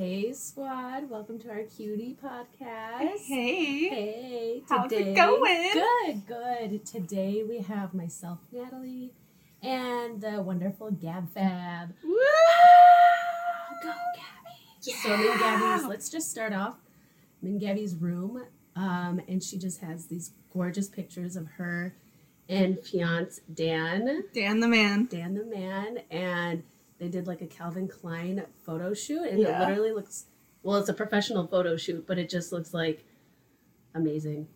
Hey, squad. Welcome to our cutie podcast. Hey. Hey. How's it going? Good, good. Today we have myself, Natalie, and the wonderful Gab Fab. Woo! Go, Gabby. Yeah. So in Gabby's, let's just start off. I'm in Gabby's room, um, and she just has these gorgeous pictures of her and fiance Dan. Dan the man. Dan the man, and they did like a Calvin Klein photo shoot, and Yeah. it literally looks well. It's a professional photo shoot, but it just looks like amazing.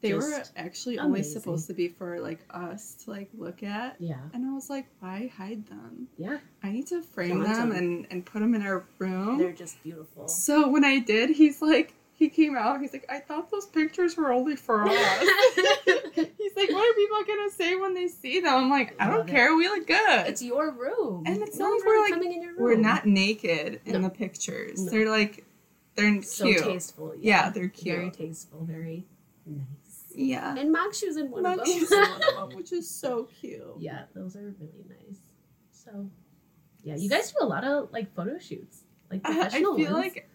They were Just actually always amazing. supposed to be for like us to like look at. Yeah, And I was like, why hide them? yeah, I need to frame them. and, and put them in our room. they're just beautiful. So when I did, he's like, he came out, he's like, I thought those pictures were only for us. he's like, what are people gonna say when they see them? I'm like, I don't it. care, we look good. it's your room, And it's no not like we're, like- coming in your room. We're not naked in No. the pictures. No. They're like, they're so cute. tasteful. Yeah, they're cute. Very tasteful, very nice. Yeah. And Mock shoes in one of them. shoes are one of them, which is so cute. yeah, those are really nice. So, yeah, you guys do a lot of like photo shoots, like I, I professional feel ones. like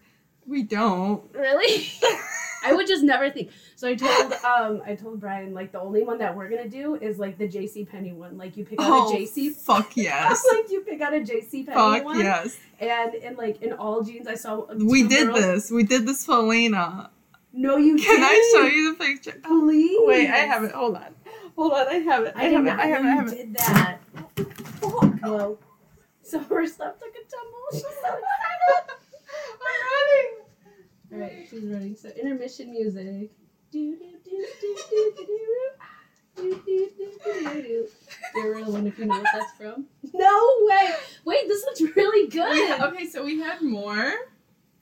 we don't. Really? I would just never think. So I told um I told Brian like the only one that we're gonna do is like the JC Penney one. Like you pick out Oh, a JC fuck yes. like you pick out a JC Penney fuck one. yes. And in like in all jeans I saw We did girls- this. We did this for Elena. No you Can didn't. I show you the picture? Please. Wait, I have it. Hold on. Hold on. I have it. I, I, have it. I have it. I have it. did that. Whoa. So her stuff took a tumble. She's so excited. I'm. Alright, she's running. So intermission music. Do do do do do do do do do do do do. You're real one if you know what that's from. No way! Wait, this looks really good. Wait, okay, so we had more.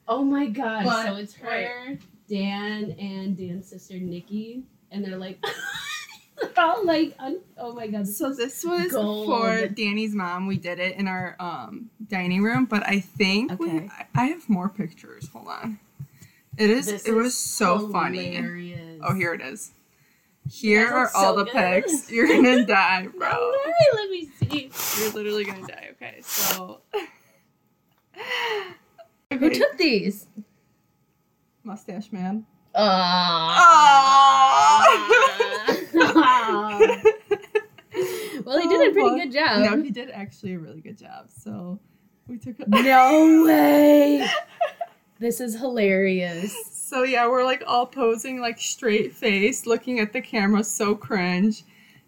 Oh my god! But- so it's her, Dan, and Dan's sister Nikki, and they're like, all like, un- oh my god! So this was Gold. for Danny's mom. We did it in our um dining room, but I think we, Okay. I, I have more pictures. Hold on. It is. This it was is so funny. Oh, here it is. Here are all so the good. pics. You're gonna die, bro. No way! Let me see. You're literally gonna die. Okay, so. Who took these? mustache man. Aww. well, he did a oh, pretty Oh, good job. no, he did actually a really good job. So we took. A- No way. This is hilarious. So yeah, we're like all posing like straight face, looking at the camera, so cringe.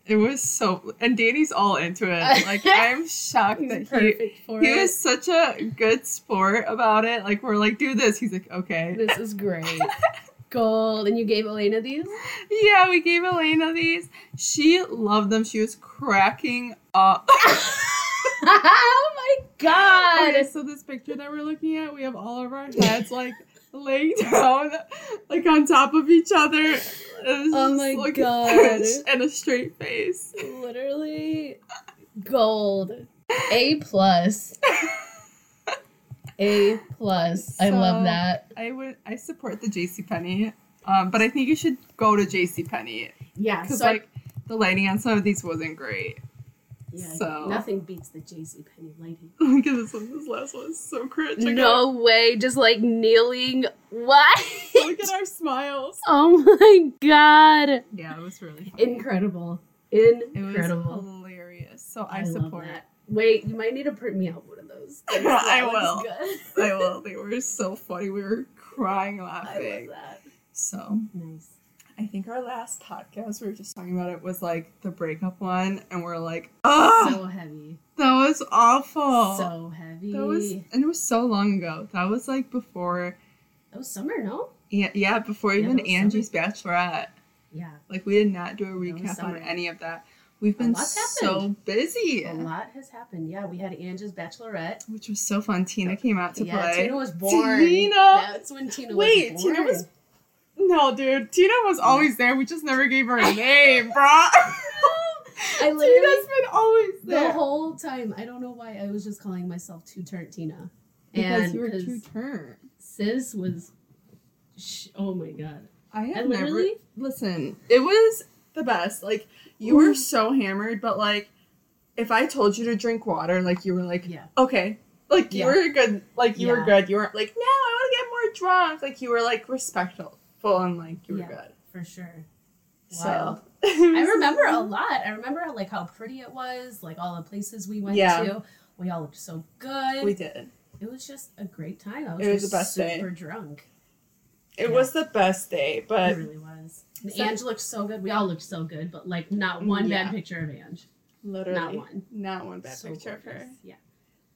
It was so, and Danny's all into it. Like I'm shocked that he he was such a good sport about it. Like we're like, do this. He's like, okay. This is great. Gold. And you gave Elena these? Yeah, we gave Elena these. She loved them. She was cracking up. oh my god. Okay, so this picture that we're looking at, we have all of our heads like laying down, like on top of each other. Oh my looking God. And a straight face. Literally gold. A plus. A plus. I love that. I would, I support the J.C. Penney, um, but I think you should go to J.C. Penney Yeah. because So I- like the lighting on some of these wasn't great. Yeah, so- nothing beats the JC Penney lighting. Look at this one. This last one is so cringe. Look No way. Just like kneeling. What? Look at our smiles. oh my god. Yeah, it was really funny. Incredible. It was hilarious. So I, I support it. that. Wait, you might need to print me out one of those. 'cause I will. good. I will. They were so funny. We were crying laughing. I love that. So Nice. I think our last podcast we were just talking about it was like the breakup one, and we're like, oh, So heavy. that was awful. So heavy. that was, and it was so long ago. That was like before, That was summer, no? yeah, yeah, before Yeah, even Angie's Bachelorette. Yeah. Like we did not do a recap on any of that. We've been so busy, A lot has happened. Yeah, we had Angie's Bachelorette. which was so fun. Tina came out to yeah, play. Tina was born. Tina! That's when Tina Wait, was born. Tina was No, dude. Tina was always there. We just never gave her a name, bro. I literally Tina's been always the whole time. I don't know why I was just calling myself Two Turn Tina. because and you were two turn. Sis was. Sh- oh my god. I have I never listen. It was the best. Like you were so hammered, but like if I told you to drink water, like you were like, Yeah. okay, Like you Yeah. were good. Like you were good. You weren't like, no, I want to get more drunk. Like you were like respectful and like you were Yeah. good. For sure. So. I remember a lot. I remember like how pretty it was, like all the places we went Yeah. to. We all looked so good. we did. it was just a great time. I was, It was the best day. super drunk. It Yeah. was the best day, but it really was. And So- Ange looked so good. We all looked so good, but like not one Yeah. bad picture of Ange. literally Not one. Not one bad So picture of her. Yeah.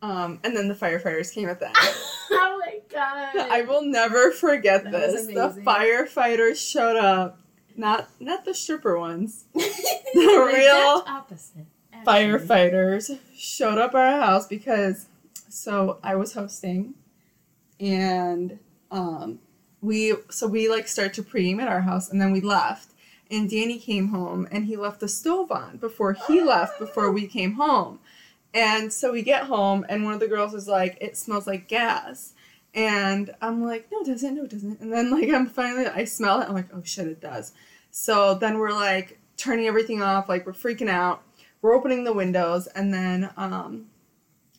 Um, and then the firefighters came at the end. oh my god. I will never forget That this. The firefighters showed up. Not not the stripper ones. the real opposite. actually. Firefighters showed up at our house because so I was hosting and um we so we like start to pregame at our house and then we left and Danny came home and he left the stove on before he left before we came home. And so we get home and one of the girls is like, It smells like gas. And I'm like, No, it doesn't, no, it doesn't. And then like I'm finally I smell it, I'm like, oh shit, it does. So then we're like turning everything off, like we're freaking out. We're opening the windows and then um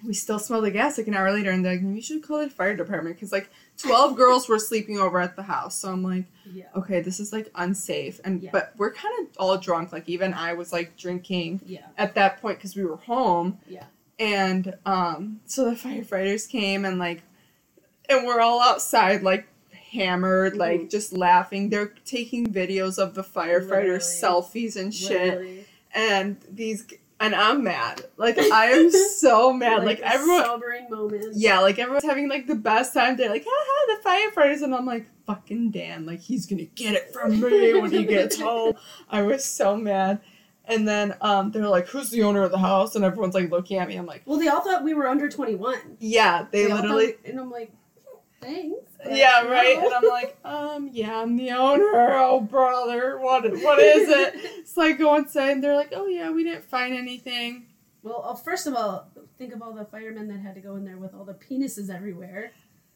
we still smell the gas like an hour later and they're like, you should call the fire department because like 12 girls were sleeping over at the house. So I'm like, Yeah. okay, this is like unsafe. And Yeah. but we're kind of all drunk. Like even I was like drinking Yeah. at that point because we were home. Yeah. And um, so the firefighters came and like, and we're all outside like hammered, like Mhm. just laughing. They're taking videos of the firefighters, Literally. selfies and shit. Literally. And these, and I'm mad. Like I am so mad. Like, a everyone. sobering moment. Yeah, like everyone's having like the best time. They're like, haha, the firefighters, and I'm like, fucking Dan, like he's gonna get it from me when he gets home. I was so mad. And then um, they're like, who's the owner of the house? And everyone's like looking at me. I'm like, Well, they all thought we were under 21. yeah, they, all literally, thought- and I'm like, thanks. yeah, right. And I'm like, um, yeah, I'm the owner. Oh, brother, what, what is it? So I go inside, and they're like, oh yeah, we didn't find anything. Well, uh, first of all, think of all the firemen that had to go in there with all the penises everywhere.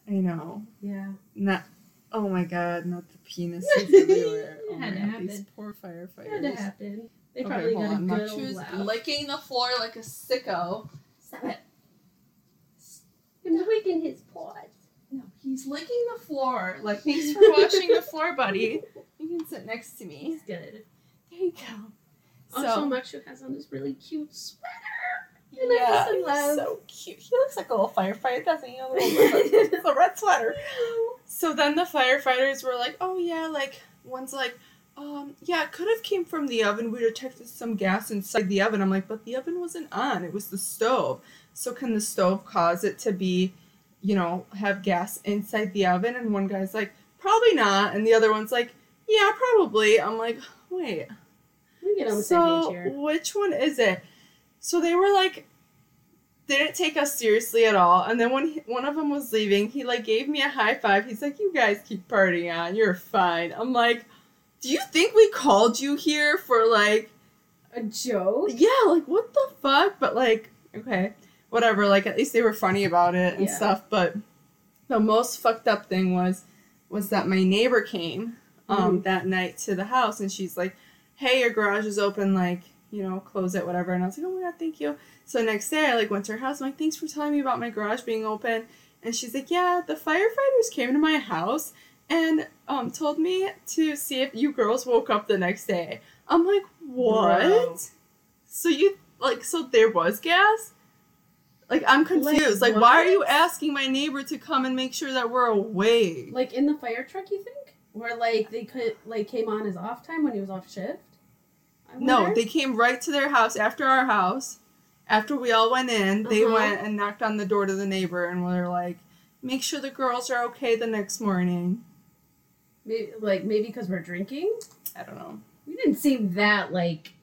I know. Yeah. Not. Oh my god, not the penises everywhere. Oh my Had to god, these happen. poor It had to happen. They Okay, probably hold got a on. good Makshu's old laugh. licking the floor like a sicko. Stop it. I'm licking his paws. He's licking the floor. Like, thanks for washing the floor, buddy. You can sit next to me. He's good. There you go. Also, So, Makshu has on this really cute sweater. yeah, I love- so cute. He looks like a little firefighter, doesn't he? A little it's a red sweater. So then the firefighters were like, "Oh yeah, like one's like, um, yeah, it could have came from the oven. We detected some gas inside the oven." I'm like, "But the oven wasn't on. It was the stove. So can the stove cause it to be, you know, have gas inside the oven?" And one guy's like, "Probably not," and the other one's like, "Yeah, probably." I'm like, "Wait." We get on the same page So here. which one is it? So they were like, they didn't take us seriously at all. And then when he, one of them was leaving, he like gave me a high five. He's like, "You guys keep partying on. You're fine." I'm like, "Do you think we called you here for like, A joke? yeah, like what the fuck?" But like, okay, whatever. Like at least they were funny about it and Yeah. stuff. But the most fucked up thing was, was that my neighbor came um Mhm. that night to the house and she's like hey, your garage is open, like, you know, close it, whatever. And I was like, oh my god, thank you. So next day, I like went to her house. I'm like, thanks for telling me about my garage being open. And she's like, yeah, the firefighters came to my house and um told me to see if you girls woke up the next day. I'm like, what? Bro. So you like, so there was gas? Like I'm confused. Like, Like, why are you asking my neighbor to come and make sure that we're awake? Like in the fire truck, you think? Where like they could like came on his off time when he was off shift? No, they came right to their house after our house. After we all went in, they Uh-huh. went and knocked on the door to the neighbor and were like, "Make sure the girls are okay the next morning." maybe like maybe because we're drinking. I don't know. We didn't seem that like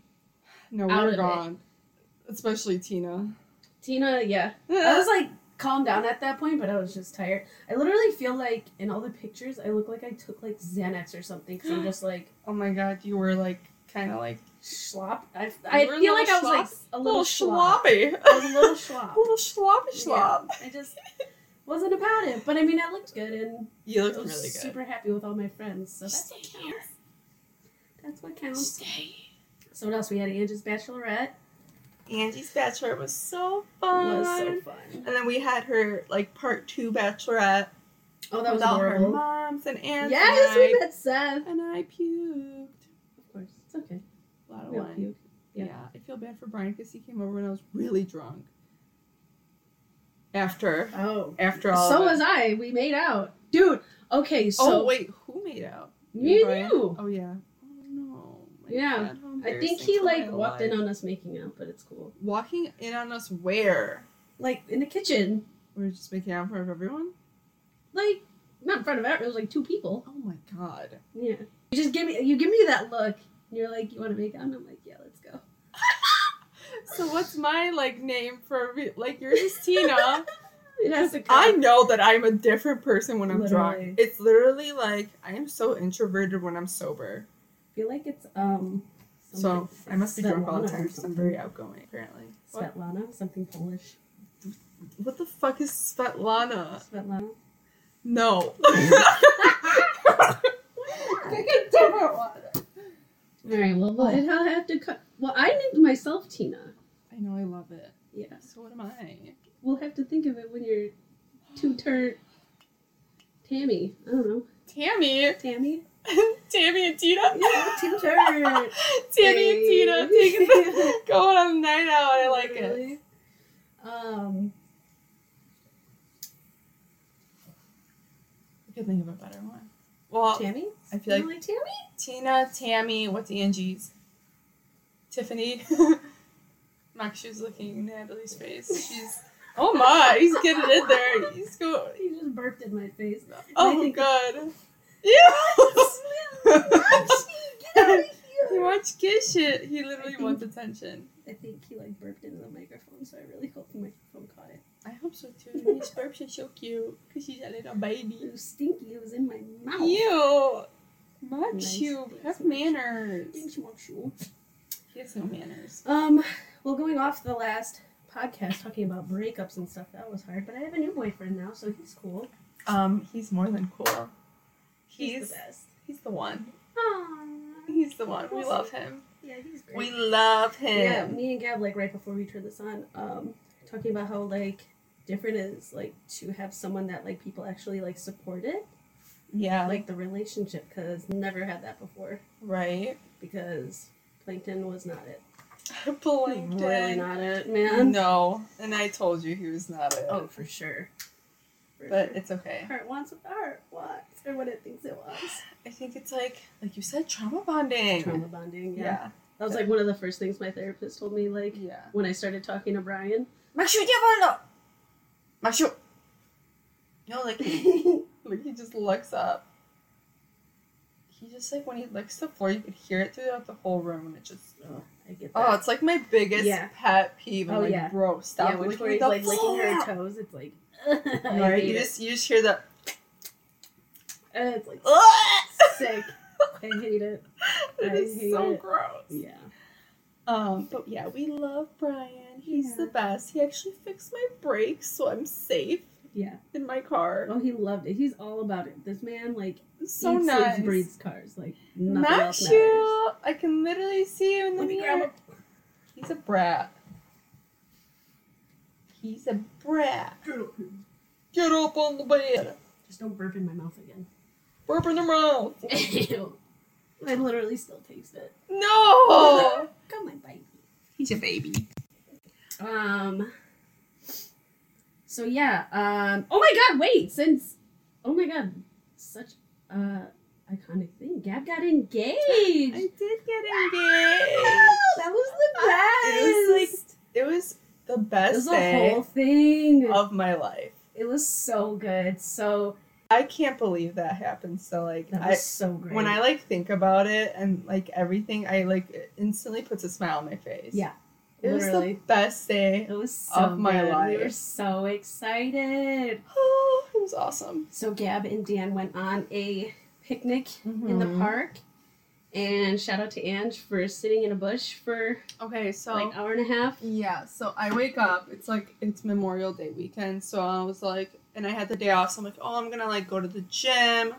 No, we were of it. gone. Especially Tina. Tina. Yeah, I was like calmed down at that point, but I was just tired. I literally feel like in all the pictures, I look like I took like Xanax or something. Cause I'm just like oh my god, you were like kind of like slop. I, I feel little like I was like a a little, little slop. sloppy. I was a little slop. a little sloppy slop. Yeah, I just wasn't about it. But I mean, I looked good and You I was really good. super happy with all my friends. So that's what counts. here. That's what counts. Stay. So what else? We had Angie's bachelorette. Angie's bachelorette was so It fun. was so fun. and then we had her like part two bachelorette Oh, that was all her moms and aunts. Yes, and I, we met Seth. and I puked. Of course, it's okay. A lot of Real wine. Yeah. Yeah. I feel bad for Brian because he came over when I was really drunk. After, Oh, after all. so was I. We made out, dude. Okay, so oh wait, who made out? me and you. Oh yeah. Oh no. Yeah. God, I think he like my walked in on us making out, but it's cool. Walking in on us where? Like in the kitchen, We were just making out in front of everyone. like not in front of everyone. It was like two people. Oh my god. Yeah. You just give me you give me that look. And you're like, you want to make out? And I'm like, yeah, let's go. So what's my like name for re- like yours is Tina? It has to I know that I'm a different person when I'm Literally. drunk. It's literally like I am so introverted when I'm sober. I feel like it's um. So I must be drunk all the time because I'm very outgoing apparently. What, Svetlana, something Polish. what the fuck is Svetlana? Svetlana. No. Pick a different one. All right. Well, well, I'll have to cut. Well, I named myself Tina. I know I love it. Yeah. So what am I? We'll have to think of it when you're two turn. Tammy. I don't know. Tammy. Tammy. Tammy and Tina. Yeah, two turn. Tammy and Tina taking the, going on a night out. I like it. Um. I could think of a better one. Well, Tammy. I feel like like Tammy. Tina, Tammy, what's Angie's? Tiffany. Makshu's looking at Natalie's face. She's oh my, he's getting in there. He's going. He just burped in my face. Oh god. Yeah. Get out of he here. wants kiss shit. He literally think- wants attention. I think he like burped into the microphone, so I really hope the microphone caught it. I hope so too. His burps are so cute because she's a little It baby. was stinky. It was in my mouth. Ew. Makshu, Nice. have manners. Thanks, Makshu. He has no manners. Um, well, going off the last podcast talking about breakups and stuff, that was hard. But I have a new boyfriend now, so he's cool. Um, he's more than cool. He's, He's the best. he's the one. Aww. He's the one. We love him. Yeah, he's great. We love him. Yeah, me and Gab, like right before we turned this on, um, talking about how like different it is like to have someone that like people actually like support it, Yeah. like the relationship, because never had that before. right. Because Plankton was not it. Plankton. Really not it, man. No, and I told you he was not it. Oh, for sure. For but sure. it's okay. heart wants what the heart wants, or what it thinks it was. I think it's like, like you said, trauma bonding. Trauma bonding, yeah. Yeah. That was like one of the first things my therapist told me, like Yeah. when I started talking to Brian. Makshu, diavolo. Makshu. You know, like he, like he just looks up. He just like when he licks the floor, you could hear it throughout the whole room, and it just. oh, I get oh, that. Oh, it's like my biggest Yeah. pet peeve. I'm Oh, like, yeah. bro, stop yeah, which licking where he's the like licking her toes. It's like, I Right? hate You it. just you just hear the. And it's like sick. I hate it. it I is hate so it. gross. Yeah. Um, but yeah, we love Brian. He's Yeah. the best. He actually fixed my brakes, so I'm safe Yeah. in my car. Oh, he loved it. He's all about it. This man like so eats, nice. sleeps, breathes cars. Like nothing else matters. Makshu, I can literally see you in the Let mirror. He's a brat. He's a brat. Get up, Get up on the bed. Just don't burp in my mouth again. Burp in the mouth. Ew. I literally still taste it. No. Come on, baby. He's a baby. Um. So yeah. Um. Oh my God! Wait. Since. Oh my God. Such a iconic thing. Gab got engaged. I did get engaged. that was the best. It was like it was the best. it best was a day whole thing. of my life. It was so good. So I can't believe that happened. So like that I so great. when I like think about it and like everything, I like it instantly puts a smile on my face. Yeah, It was the best day. it was so of my good. We life. were so excited. Oh, it was awesome. So Gab and Dan went on a picnic in the Mhm. park. And shout out to Ange for sitting in a bush for Okay, so like hour and a half. yeah, so I wake up. It's like it's Memorial Day weekend, so I was like, and I had the day off, so I'm like, oh, I'm gonna like go to the gym.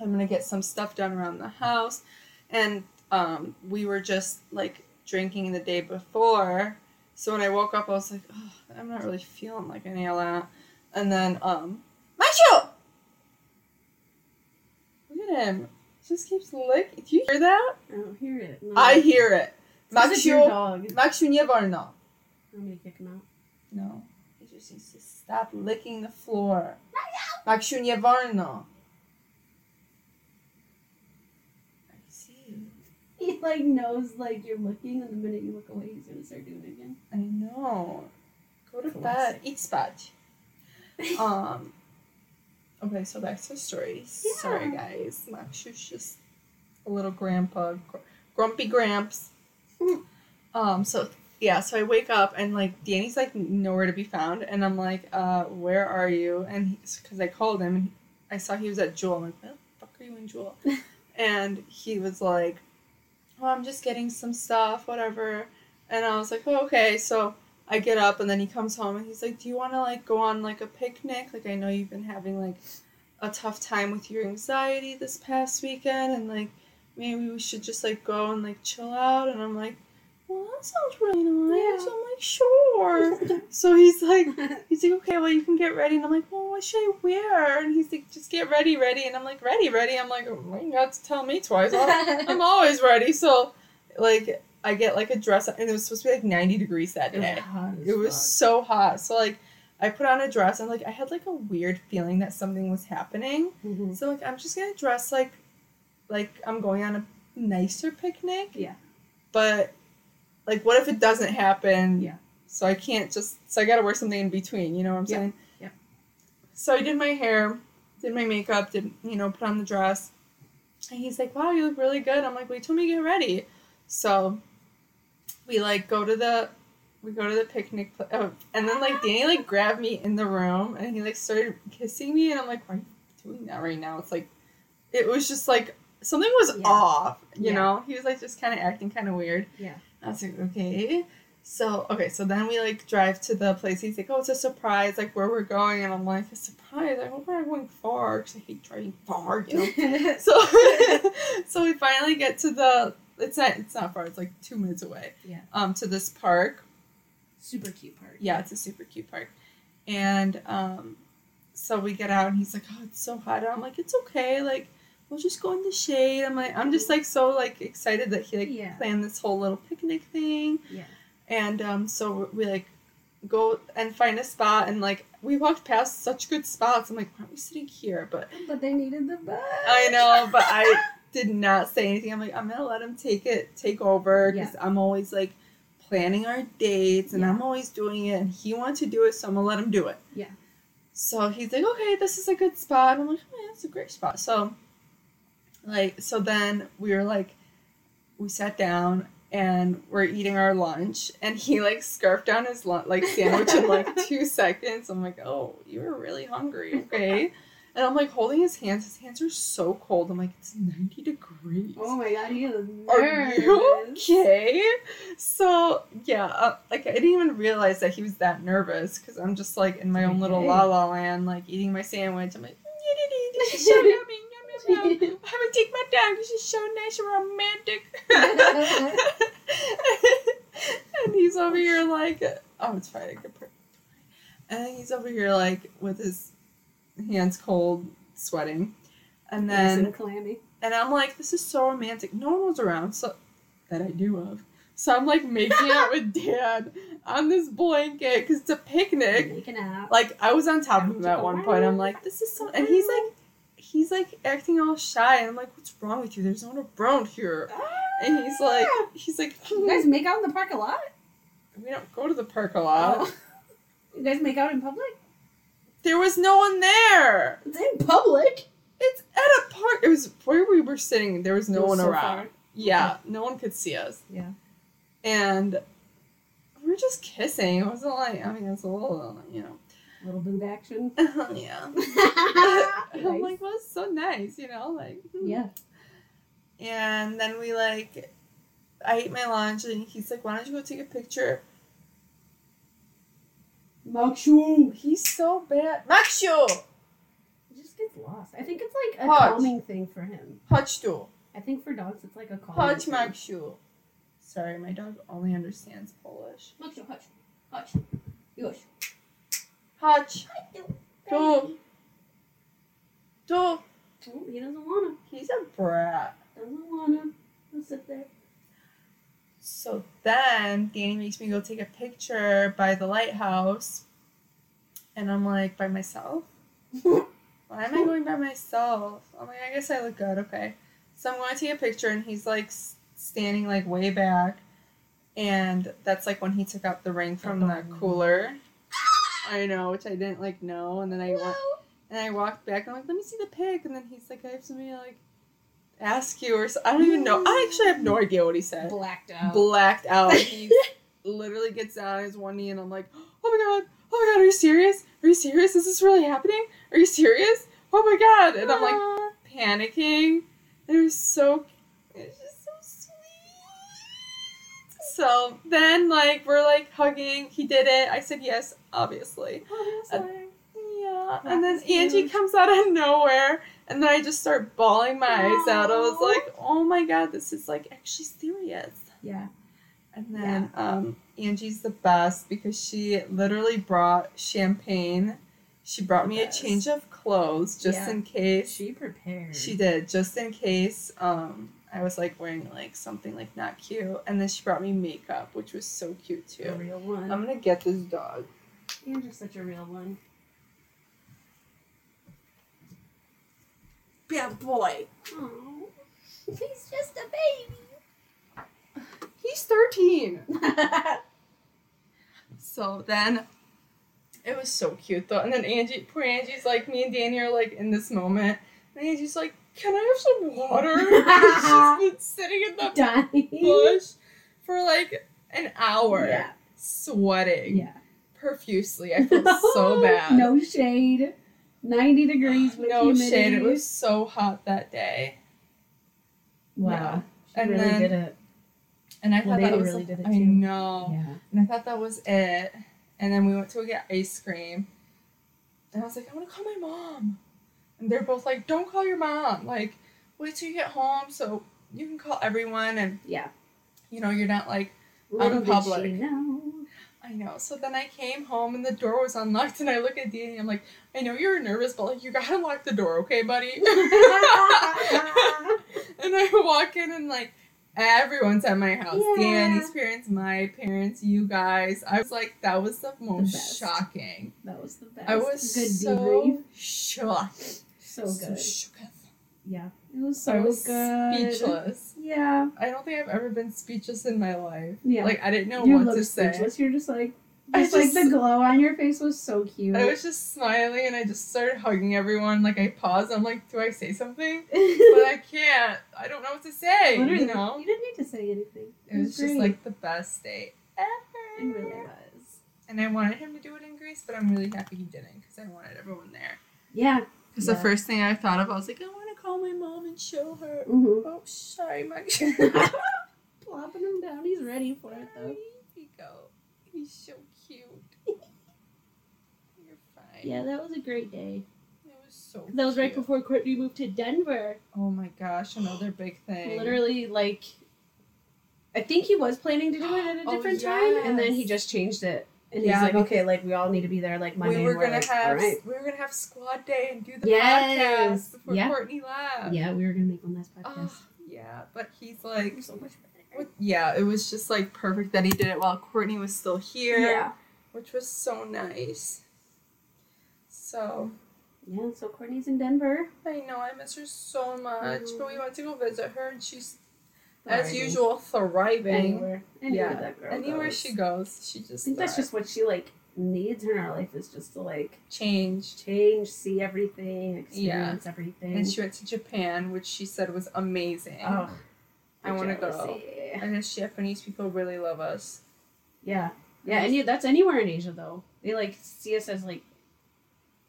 I'm gonna get some stuff done around the house, and um, we were just like drinking the day before, So when I woke up, I was like, oh, I'm not really feeling like any of that. And then, um, Makshu! Look at him. He just keeps licking. Do you hear that? I don't hear it. No. I hear it. It's it's your Makshu, dog. Makshu nie wolno. I'm gonna kick him out. No. He just needs to stop licking the floor. Nie wolno. I see. He like knows like you're looking, and the minute you look away, he's gonna start doing it again. I know. Go to bed. Eat spać. Um. Okay, so back to the story. Sorry, Yeah. guys. Maksiu's just a little grandpa, gr- grumpy gramps. Um. So yeah. So I wake up and like Danny's like nowhere to be found, and I'm like, uh, where are you? And because I called him, and I saw he was at Jewel. I'm like, where the fuck are you in Jewel? and he was like, oh, I'm just getting some stuff, whatever. And I was like, oh, okay. So I get up and then he comes home and he's like, do you want to like go on like a picnic? Like I know you've been having like a tough time with your anxiety this past weekend and like maybe we should just like go and like chill out. And I'm like, well, that sounds really nice. Yeah. I'm like, sure. so he's like, he's like, okay, well, you can get ready. And I'm like, well, what should I wear? And he's like, just get ready, ready. And I'm like, ready, ready. I'm like, oh, you got to tell me twice. I'm always ready. So, like, I get like a dress, and it was supposed to be like 90 degrees that It was day. It was so hot. So, like, I put on a dress, and like, I had like a weird feeling that something was happening. Mhm. So, like, I'm just gonna dress like, like I'm going on a nicer picnic. Yeah. But, like, what if it doesn't happen? Yeah. So I can't just. So I gotta wear something in between. You know what I'm Yeah. saying? Yeah. So I did my hair, did my makeup, did you know, put on the dress. And he's like, "Wow, you look really good." I'm like, Wait told me get ready." So we like go to the we go to the picnic oh, and then like Danny like grabbed me in the room and he like started kissing me and I'm like, "Why are you doing that right now?" It's like it was just like something was Yeah. off, you Yeah. know. He was like just kind of acting kind of weird. Yeah. I was like, okay. So okay, so then we like drive to the place. He's like, oh, it's a surprise, like where we're going, and I'm like, a surprise. I hope we're not going far because I hate driving far, you know. so so we finally get to the. It's not. It's not far. It's like two minutes away. Yeah. Um, to this park. Super cute park. Yeah, it's a super cute park, and um, so we get out, and he's like, oh, it's so hot. And I'm like, it's okay. Like. We'll just go in the shade. I'm like, I'm just like so like excited that he like Yeah. planned this whole little picnic thing. Yeah. And um, so we like go and find a spot, and like we walked past such good spots. I'm like, why aren't we sitting here? But But they needed the bus. I know, but I did not say anything. I'm like, I'm gonna let him take it, take over, because I'm always like planning our dates, and Yeah. I'm always doing it, and he wanted to do it, so I'm gonna let him do it. Yeah. So he's like, okay, this is a good spot. I'm like, oh, yeah, it's a great spot. So, like, so then we were like, we sat down and we're eating our lunch, and he like scarfed down his lunch, like sandwich in like two seconds. I'm like, oh, you were really hungry, okay? And I'm like holding his hands. His hands are so cold. I'm like, it's 90 degrees. Oh my god, he is Are you okay? So yeah, uh, like I didn't even realize that he was that nervous because I'm just like in my own little la la land, like eating my sandwich. I'm like, this is so yummy, yum yum yum. I would take my time. This is so nice and romantic. and he's over here like, oh, it's fine. I can put. And he's over here like with his hands cold, sweating, and then and clammy. and I'm like, this is so romantic. No one was around, so that I knew of. So I'm like making out with Dad on this blanket because it's a picnic. Making out. Like I was on top of him at one point. I'm like, this is so, and he's like, he's like acting all shy, I'm like, what's wrong with you? There's no one around here. And he's ah! like, he's like, You guys make out in the park a lot? we don't go to the park a lot. Oh. You guys make out in public? There was no one there. It's in public. It's at a park. It was where we were sitting. There was no was one so around. far. Yeah, no one could see us. Yeah. and we were just kissing. It wasn't like I mean, it's a little, you know, Little boob action. Uh-huh. yeah. I'm like, well, it's so nice, you know, like hmm. yeah. And then we like, I ate my lunch, and he's like, "Why don't you go take a picture?" Makshu. He's so bad. Makshu, He just gets lost. I think it's like a chodź. calming thing for him. chodź I think for dogs it's like a calming chodź thing. Makshu. Sorry, my dog only understands Polish. Chodź, chodź, chodź. Już. Chodź, Tu. tu. Oh, he doesn't wanna. He's a brat. Doesn't wanna. He'll sit there. So then Danny makes me go take a picture by the lighthouse. And I'm like, by myself? Why am I going by myself? I'm like, I guess I look good. Okay. So I'm going to take a picture, and he's like standing like way back. And that's like when he took out the ring from the Oh. cooler. I know, which I didn't like know. And then I wa- and I walked back. And I'm like, let me see the pic. And then he's like, I have something to like ask you or so. I don't even know. I actually have no idea what he said Blacked out. blacked out. He literally gets down on his one knee, and I'm like, oh my god, oh my god, are you serious? Are you serious? Is this really happening? Are you serious? Oh my god! And I'm like panicking. It was so, it's just so sweet. So then, like, we're like hugging. He did it. I said yes, obviously. Obviously. Yeah. That And then Angie comes out of nowhere. And then I just start bawling my eyes out. I was like, oh my god, this is like actually serious. yeah. And then um, Angie's the best because she literally brought champagne. She brought The me a change of clothes just Yeah. in case. She prepared. She did, just in case um, I was like wearing like something like not cute. And then she brought me makeup, which was so cute A too. real one. I'm gonna get this dog. You're just such a real one. Bad boy. Oh. He's just a baby. He's 13. So then it was so cute though. And then Angie, poor Angie's like, me and Danny are like in this moment. And Angie's like, Can I have some water? She's been sitting in the Dying. bush for like an hour, Yeah. sweating Yeah. Profusely. I felt so bad. No shade. 90 degrees with no humidity. shade. It was so hot that day. Wow. Yeah. And really then- did it. And I Well, thought that was really did it I too. know. Yeah. And I thought that was it. And then we went to get ice cream. And I was like, I want to call my mom. And they're both like, don't call your mom. Like, wait till you get home so you can call everyone and, Yeah. you know, you're not like, Little did public. she know. I know. So then I came home and the door was unlocked and I look at Danny. I'm like, I know you're nervous, but like, you gotta lock the door, okay, buddy? and I walk in and like, everyone's at my house. Yeah. Danny's parents, my parents, you guys. I was like, that was the most best. shocking. That was the best. I was good so debrief. shocked. So good. shooketh. yeah. It was so I was good. speechless. Yeah. I don't think I've ever been speechless in my life. Yeah. Like I didn't know you what to say. speechless. You're just like, I just, like the glow on your face was so cute. I was just smiling and I just started hugging everyone. Like I paused. I'm like, do I say something? But I can't. I don't know what to say. Literally, You know. you didn't need to say anything. It was just great. like the best day ever. it really was. And I wanted him to do it in Greece, but I'm really happy he didn't because I wanted everyone there. Yeah. Because Yeah. the first thing I thought of, I was like, I want call my mom and show her. Mm-hmm. Oh, sorry, my. Plopping him down. He's ready for it though. There you go. He's so cute. You're fine. Yeah, that was a great day. It was so. That was right cute. before Courtney moved to Denver. Oh my gosh, another big thing. Literally, like, I think he was planning to do it at a Oh, different time, and then he just changed it. And Yeah, he's like, okay, like we all need to be there like Monday. We were, we're gonna like, have all right. we were gonna have squad day and do the Yes. podcast before Yeah. Courtney left. Yeah, we were gonna make one last podcast. Oh, yeah, but he's like, so much better. what- yeah, it was just like perfect that he did it while Courtney was still here. Yeah. which was so nice. So Yeah. So Courtney's in Denver. I know I miss her so much, but we mm-hmm. went to go visit her, and she's as usual thriving. Anywhere. Anywhere yeah, that girl anywhere goes. she goes, she just. I just. think that's just what she like needs in her life is just to like change, change, see everything, experience everything. And she went to Japan, which she said was amazing. oh, I want to go. jealousy. And the Japanese people really love us. Yeah, yeah, and that's anywhere in Asia though. They like see us as like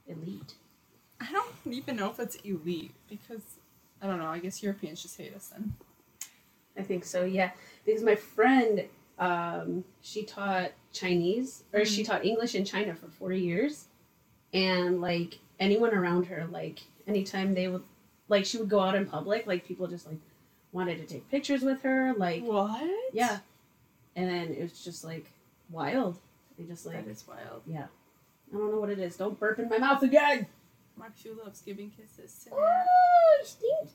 elite. I don't even know if it's elite because I don't know. I guess Europeans just hate us then. I think so. Yeah, because my friend, um, she taught Chinese or she taught English in China for four years, and like anyone around her, like anytime they would, like she would go out in public, like people just like wanted to take pictures with her, like What? yeah, and then it was just like wild. They just like That is wild. yeah. I don't know what it is. Don't burp in my mouth again. Mark Makshu loves giving kisses to Oh, stinky.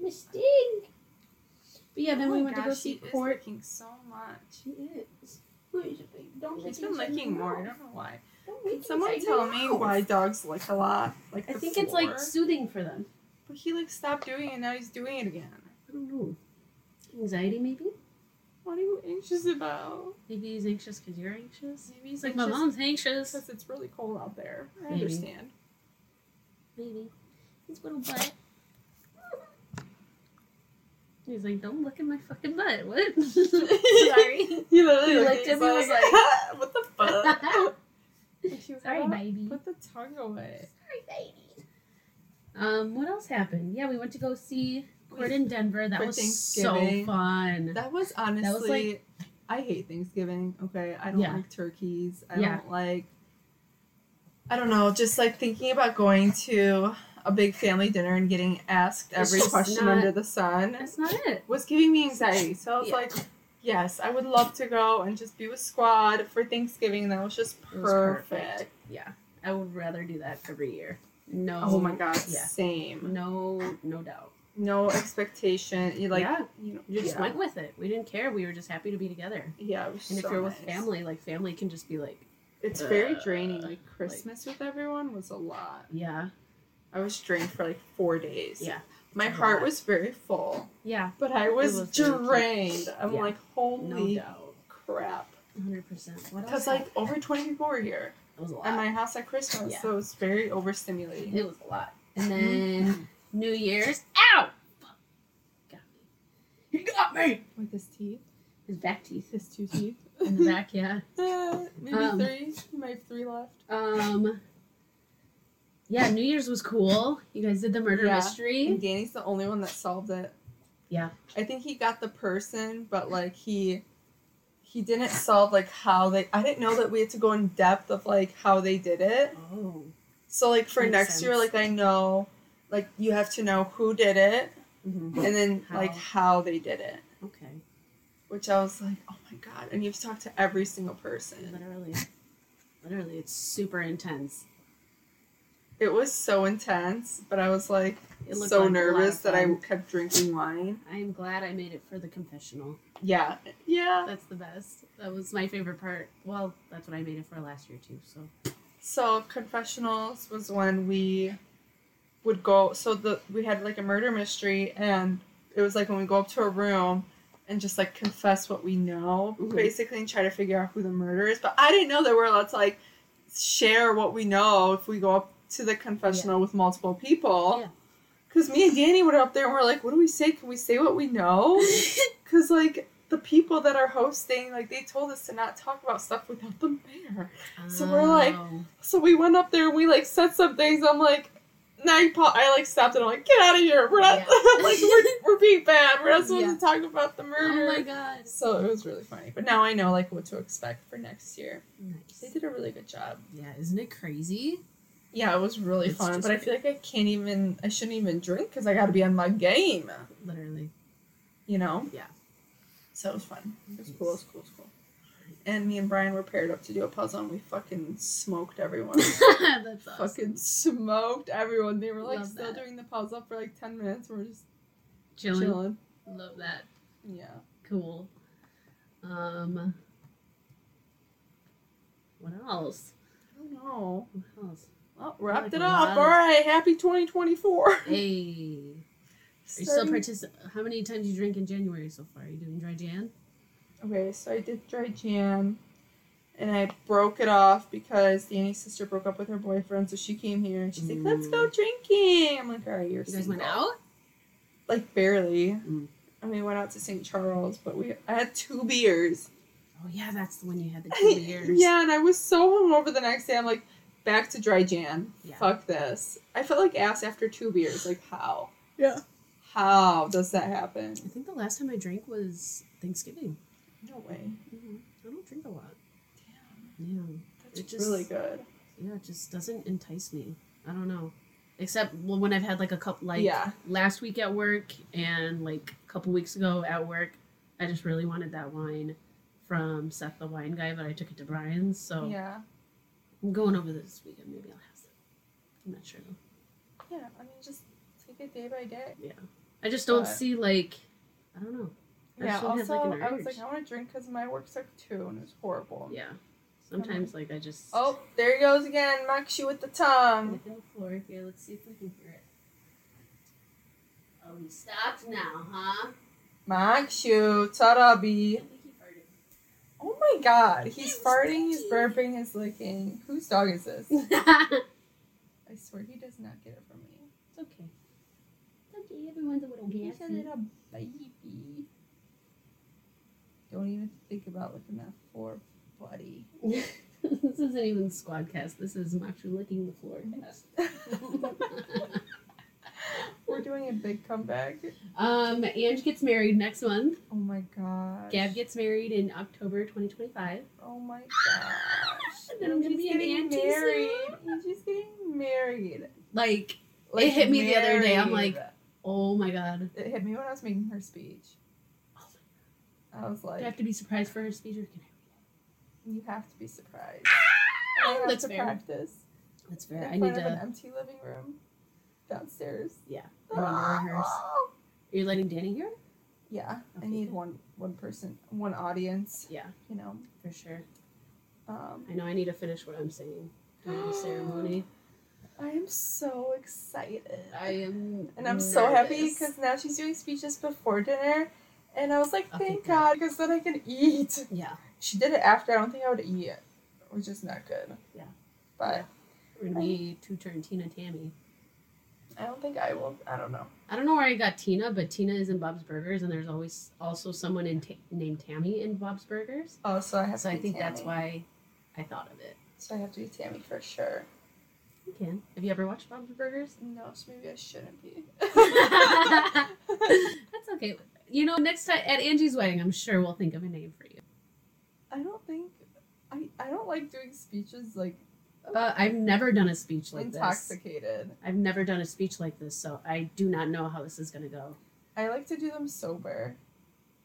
Mistake. But yeah, then Oh we went to go gosh, see is Court. licking so much. She is. Where's your baby? Don't He's been licking more. I don't know why. Don't Can someone tell me why dogs lick a lot? Like I think it's like soothing for them. But he like stopped doing it now he's doing it again. I don't know. Anxiety, maybe? What are you anxious about? Maybe he's anxious because you're anxious. Maybe he's like my mom's anxious. because it's really cold out there. I Maybe. understand. Maybe. His little butt. He's like, don't look at my fucking butt. What? Sorry. He literally He looked at me was was like, what the fuck? Was Sorry, like, baby. Put the tongue away. Sorry, baby. Um, what else happened? Yeah, we went to go see Court in Denver. That For was so fun. That was honestly. like- I hate Thanksgiving. Okay, I don't Yeah. like turkeys. I Yeah. don't like. I don't know. Just like thinking about going to a big family dinner and getting asked every question not- under the sun That's not it. was giving me anxiety. So I was Yeah. like, yes, I would love to go and just be with squad for Thanksgiving. That was just It was perfect. perfect. Yeah, I would rather do that every year. No. Oh my god, Yeah. same. No, no doubt. No expectation. You like, yeah, you know, you just yeah. went with it. We didn't care. We were just happy to be together. Yeah, And if you're with family, like family can just be like, it's very uh, draining. Like Christmas with everyone was a lot. yeah, I was drained for like four days. Yeah, My it's heart lot. was very full, yeah, but I was, was drained. I'm Yeah. like, no holy doubt, crap. hundred percent. What else? Because like over 20 people were here it was a lot. at my house at Christmas, Yeah. so it was very overstimulating. It was a lot. And then New Year's, ow, Fuck. got me. He got me. With his teeth, His back teeth his two teeth. in the back, yeah. Uh, maybe Um, three. You might have three left. Um. Yeah, New Year's was cool. You guys did the murder Yeah. mystery. And Danny's the only one that solved it. Yeah. I think he got the person, but like he he didn't solve like how they I didn't know that we had to go in depth of like how they did it. Oh. So like for Makes next year, like I know like you have to know who did it hmm and then How. like how they did it. Okay. Which I was like, oh my god. And you have to talk to every single person. Literally. Literally, it's super intense. It was so intense, but I was like so like nervous that I kept drinking wine. I am glad I made it for the confessional. Yeah. Yeah. That's the best. That was my favorite part. Well, that's what I made it for last year too. So So confessionals was when we would go. So the we had like a murder mystery, and it was like when we go up to a room and just like confess what we know, Mhm. basically, and try to figure out who the murderer is. But I didn't know that we're allowed to like share what we know if we go up to the confessional with multiple people. Yeah. Because me and Danny were up there and we're like, what do we say? Can we say what we know? Because like the people that are hosting, like they told us to not talk about stuff without them there. So we're like- Oh. So we went up there and we like said some things. I'm like, now you pa- I like stopped and I'm like, get out of here. We're not Yeah. like we're, we're being bad. We're not supposed Yeah. to talk about the murder. Oh my god. So it was really funny. But now I know like what to expect for next year. They did a really good job. Yeah, isn't it crazy? Yeah, it was really It's fun. But I feel like I can't even. I shouldn't even drink because I got to be on my game. Literally. You know. Yeah. So it was fun. It was cool. It was cool. It was cool. And me and Brian were paired up to do a puzzle, and we fucking smoked everyone. that's awesome. fucking smoked everyone. They were like Love still that. doing the puzzle for like ten minutes. We're just Chilling. chilling. Love that. Yeah. Cool. Um. What else? I don't know. What else? Well, wrapped like it up. All right. Happy 2024. Hey. Are you still partic- How many times you drink in January so far? Are you doing dry Jan? Okay, so I did dry Jan, and I broke it off because Danny's sister broke up with her boyfriend, so she came here and she's like, "Let's go drinking." I'm like, "All right, you're." You guys went single." out? Like barely. Mm. And we went out to St. Charles, but we I had two beers. Oh yeah, that's the one you had the two beers. yeah, and I was so hungover the next day. I'm like, back to dry Jan. Yeah. Fuck this. I felt like ass after two beers. Like how? Yeah. How does that happen? I think the last time I drank was Thanksgiving. No way. hmm I don't drink a lot. Damn, Yeah. that's It just- really good. Yeah, it just doesn't entice me. I don't know. Except when I've had like a couple, like Yeah. last week at work and like a couple weeks ago at work, I just really wanted that wine from Seth the wine guy, but I took it to Brian's, so Yeah. I'm going over this weekend. Maybe I'll have some. I'm not sure though. Yeah. I mean, just take it day by day. Yeah. I just don't But- see like I don't know. I Yeah. Also, have, like, an I was like. I want to drink because my work suck too, and it was horrible. Yeah. Sometimes like I just Oh, there he goes again, Max, you with the tongue. The floor here. Let's see if we can hear it. Oh, he stopped now, huh? Max, you, Tarabi. I think he farted. Oh my god, he's farting, he's burping, he's licking. Whose dog is this? I swear he does not get it from me. It's okay. It's okay. Everyone's a little gassy. He's a baby. Don't even think about looking that floor, buddy. this isn't even Squadcast. This is Makshu licking the floor. We're doing a big comeback. um, Ange gets married next month. Oh my god. Gab gets married in October 2025. Oh my gosh. And then I'm gonna be an auntie married. He's getting married. Like, Like, hit me the other day, I'm like- oh my god. It hit me when I was making her speech. Oh I was Do I have to be surprised for her speech or can I you have to be surprised. I have That's to fair. practice That's in fair. I front need of an empty living room downstairs. Yeah. I need to rehearse. Are you letting Danny hear? Yeah, I need one one person, one audience. Yeah, You know, for sure. um, I know I need to finish what I'm saying during the ceremony. I am so excited. I am. And I'm so happy because now she's doing speeches before dinner. And I was like, thank good. God, because then I can eat. Yeah, She did it after. I don't think I would eat it, which is not good. Yeah. But we're gonna be two turn Tina Tammy. I don't think I will. I don't know. I don't know where I got Tina, but Tina is in Bob's Burgers, and there's always also someone in ta- named Tammy in Bob's Burgers. Oh, so I have So I think that's why I thought of it. So I have to be Tammy for sure. You can. Have you ever watched Bob's Burgers? No, so maybe I shouldn't be. That's okay. You know, next time at Angie's wedding, I'm sure we'll think of a name for you. I don't think. I, I don't like doing speeches like Uh, I've never done a speech like this. intoxicated. I've never done a speech like this, so I do not know how this is gonna go. I like to do them sober.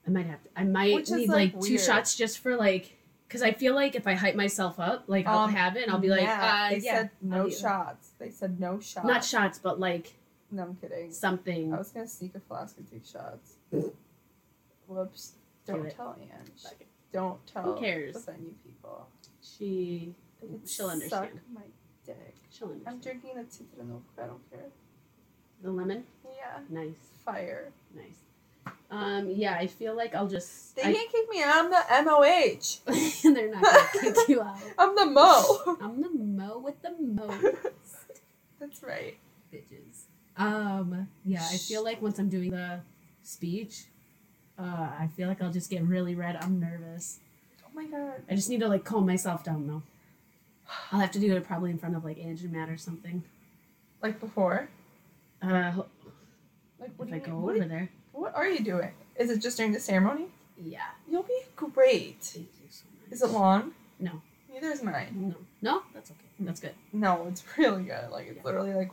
I might have to. I might Which need like, like, two shots just for like, because I feel like if I hype myself up, like I'll Um, have it and I'll be like, yeah, uh, they yeah, said no I'll shots. They said no shots. not shots, but like No, I'm kidding. something. I was gonna sneak a flask and take shots. Whoops. Do Don't tell Ange. Don't tell Who cares? the venue people. She, She'll understand. suck my dick. She'll understand. I'm drinking the citronelle. I don't care. The lemon, Yeah. nice, Fire. nice. Um, yeah, I feel like I'll just. They I, can't kick me out. I'm the MOH. And they're not gonna kick you out. I'm the Mo. I'm the mo with the mo. That's right. bitches. Um, yeah, I feel like once I'm doing the speech, uh, I feel like I'll just get really red. I'm nervous. Oh my god. I just need to like calm myself down though. I'll have to do it probably in front of like Angie Matt or something. Like before. Uh, Like what if do I you go mean? What, over there. what are you doing? Is it just during the ceremony? Yeah. You'll be great. Thank you so much. Is it long? No. Neither is mine. No. No, that's okay. That's good. No, it's really good. Like it's Yeah. literally like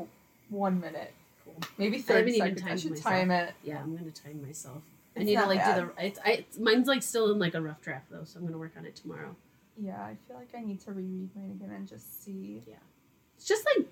one minute, Cool. maybe I thirty seconds. I should myself. time it. Yeah, I'm gonna time myself. I It's need to like bad. do the. It's, I, it's, mine's like still in like a rough draft though, so I'm gonna work on it tomorrow. Yeah, I feel like I need to reread mine again and just see. Yeah. It's just like,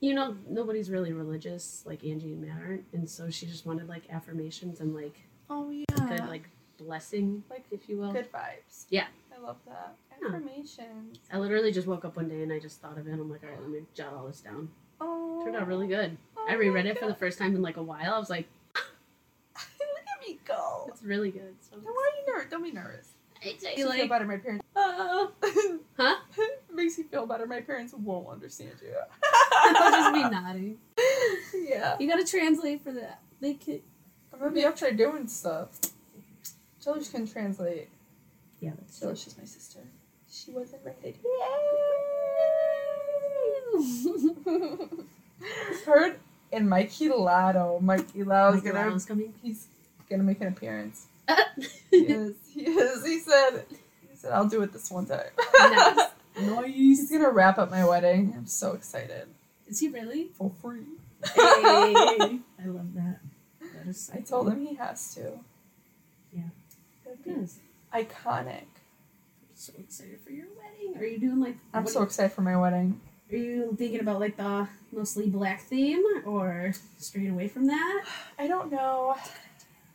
you know, nobody's really religious like Angie and Matt aren't, and so she just wanted like affirmations and like Oh yeah. good like blessing, Like, if you will. Good vibes. Yeah. I love that. Yeah. Affirmations. I literally just woke up one day and I just thought of it. I'm like, all right, let me jot all this down. Oh. Turned out really good. oh I reread it for the first time in like a while. I was like, Look at me go. it's really good. So Then why are you nervous? Don't be nervous. It's Makes me feel like, better. My parents. uh, huh? makes me feel better. My parents won't understand you. I'll just be nodding. yeah. You gotta translate for that. They could. I'm gonna be up there doing stuff. Jelish can translate. Yeah, that's is my sister. She wasn't ready. Heard in Mikey Lato. Mikey Lato's Mikey gonna coming. he's gonna make an appearance. He is. He is. He said. He said I'll do it this one time. nice. He's gonna wrap up my wedding. I'm so excited. Is he really? For free. Hey, I love that. That is. so I told cool. him he has to. Yeah. Yes. iconic. So excited for your wedding. Are you doing like? I'm so excited for my wedding. Are you thinking about like the mostly black theme or straying away from that? I don't know.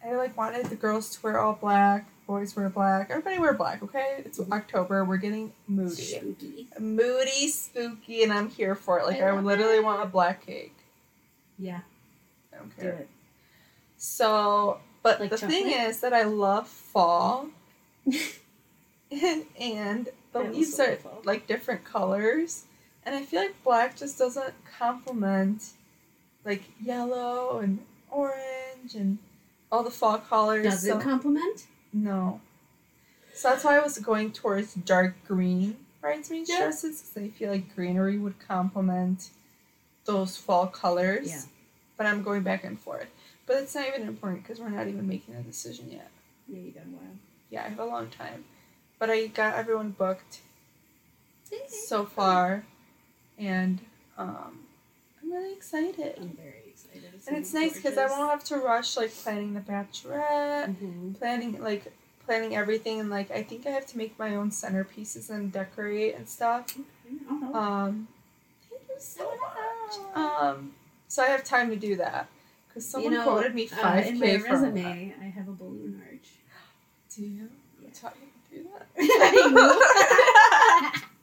I like wanted the girls to wear all black, boys wear black. Everybody wear black, okay? It's mm-hmm. October. We're getting moody. Spooky. Moody, spooky, and I'm here for it. Like I I, literally it. want a black cake. Yeah, I don't do it. So, but Like the thing is that I love fall, and, and the I leaves are fall. like different colors, and I feel like black just doesn't complement like yellow and orange and all the fall colors. Does so, it compliment? no. So that's why I was going towards dark green bridesmaid dresses because I feel like greenery would complement those fall colors. Yeah. But I'm going back and forth. But it's not even important because we're not even making a decision yet. Yeah, you got a while. Yeah, I have a long time. But I got everyone booked so far, and um, I'm really excited. I'm very excited. And it's nice because I won't have to rush like planning the bachelorette, hmm planning like planning everything, and like I think I have to make my own centerpieces and decorate and stuff. Uh-huh. Um, thank you so much. Um, so I have time to do that because someone quoted me uh, five in my resume. I have a balloon arch. Do you? Yeah. Taught you to do that?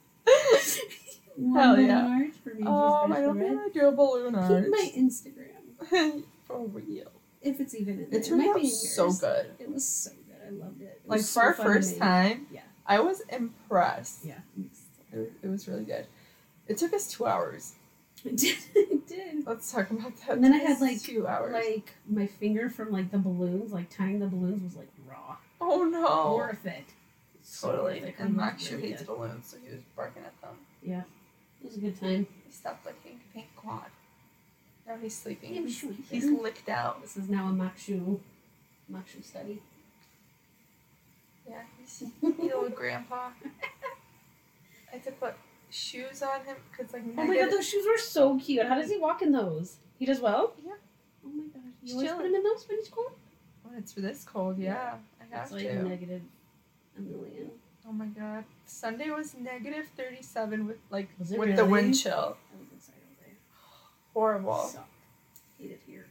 One Hell balloon yeah. arch for me. Um, I don't think I do a balloon arch. Keep my Instagram For real. if it's even in It there. turned might out so good. It was so good. I loved it. it Like for our so to first time, Yeah. I was impressed. Yeah. It, was- it was really good. It took us two hours. It did. It did. Let's talk about that. And then I had, like- two hours. Like my finger from like the balloons, like tying the balloons was like raw. oh no. Worth it. Totally. it. And It Max really hates balloons, so he was barking at them. Yeah. It was a good time. He stopped licking. Thank God. Now he's sleeping. I'm He's, sleeping. he's licked out. This is now a Makshu, Makshu study. Yeah, he's a little grandpa. I had to put shoes on him because like Oh my god, those shoes were so cute. How does he walk in those? He does well? Yeah. Oh my gosh. He's You always put him in those when it's cold? When it's for this cold, yeah, I have It's like to. negative a million. Oh my god. Sunday was negative 37 with like Was it with the wind chill. I was inside all day. Horrible. Sucked. Hate it here.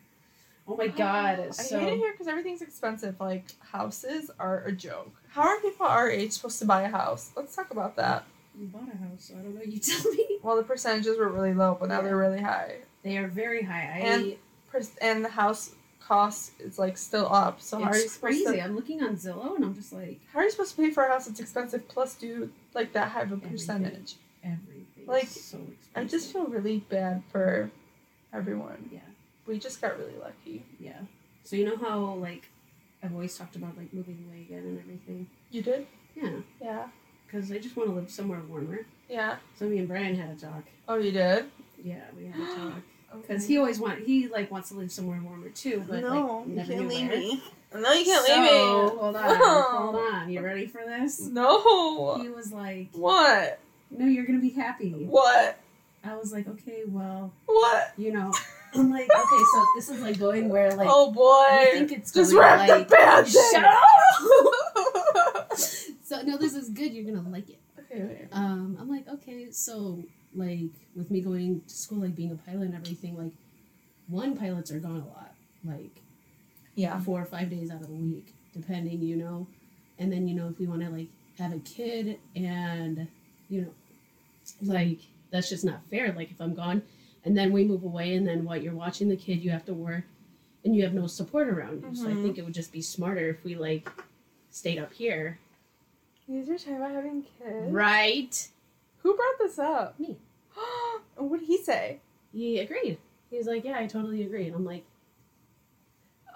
Oh my god. I It's so hate it here because everything's expensive. Like houses are a joke. How are people our age supposed to buy a house? Let's talk about that. You bought a house, so I don't know. You tell me. Well, the percentages were really low, but now Yeah. they're really high. They are very high. I And Per- and the house cost is like still up. So how are you it's supposed crazy. to I'm looking on Zillow and I'm just like how are you supposed to pay for a house that's expensive plus do like that high of a Everything. percentage? everything. Like, is so expensive. I just feel really bad for everyone. Yeah. We just got really lucky. Yeah. So you know how like I've always talked about like moving away again and everything. You did? Yeah. Yeah. Because I just want to live somewhere warmer. Yeah. So me and Brian had a talk. Oh, you did? Yeah, we had a talk. Because Okay. he always want he like wants to live somewhere warmer too, but no, like never knew where. me. No, you can't so, leave me. Hold on, hold on. You ready for this? No. He was like, What? "No, you're gonna be happy." What? I was like, "Okay, well, What? you know." I'm like, "Okay, so this is like going where like oh boy. think it's Just going, wrap like, the band Shut up. So no, this is good. You're gonna like it." okay, wait. Um, I'm like, okay, so like with me going to school, like being a pilot and everything, like one pilots are gone a lot, like Yeah. four or five days out of the week, depending, you know. And then you know if we want to like have a kid and you know, like that's just not fair. Like if I'm gone, and then we move away, and then what? You're watching the kid, you have to work, and you have no support around you. So I Mhm. think it would just be smarter if we like stayed up here, You guys are talking about having kids. right? Who brought this up? Me. what did he say? He agreed. He was like, "Yeah, I totally agree." And I'm like,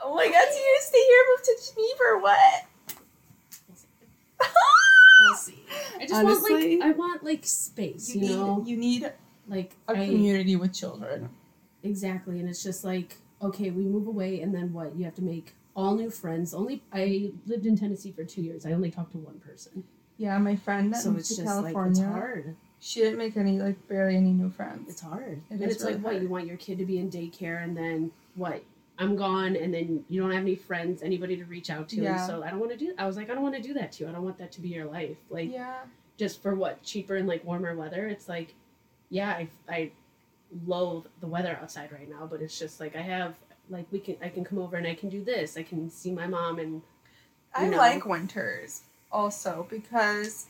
Oh my god, so you stay here, move to Geneva or what? "We'll see." I just Honestly, want like I want like space, you you, need know, you need like a I, community with children. exactly. And it's just like, okay, we move away, and then what? You have to make all new friends. Only I lived in Tennessee for two years. I only talked to one person, Yeah, my friend that so moved it's to just California. like it's hard. She didn't make any like barely any new friends. It's hard, It and it's really like what you want your kid to be in daycare, and then what? I'm gone, and then you don't have any friends, anybody to reach out to. And Yeah. so I don't want to do. I was like, I don't want to do that to you. I don't want that to be your life. Like yeah. just for what cheaper and like warmer weather. It's like, yeah, I I loathe the weather outside right now, but it's just like I have like we can I can come over and I can do this. I can see my mom and I know. like winters also because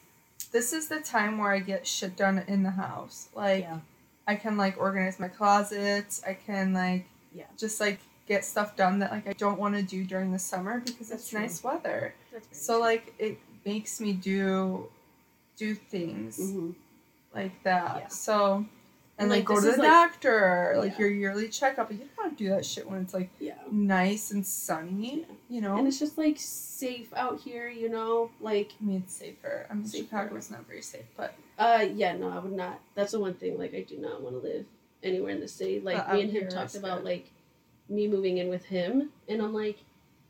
this is the time where I get shit done in the house. Like yeah. I can like organize my closets. I can like Yeah. just like get stuff done that like I don't want to do during the summer because That's it's true. nice weather. So true. like it makes me do do things Mhm. like that. Yeah. So and And, like, like, go to the like- doctor, like Yeah. your yearly checkup. You don't want to do that shit when it's like yeah. nice and sunny, Yeah. you know. And it's just like safe out here, you know, like I mean, it's safer. I mean, Safer. Chicago is not very safe, but Uh, yeah, no, I would not. That's the one thing. Like, I do not want to live anywhere in the city. Like, Uh, me and him talked about like me moving in with him, and I'm like,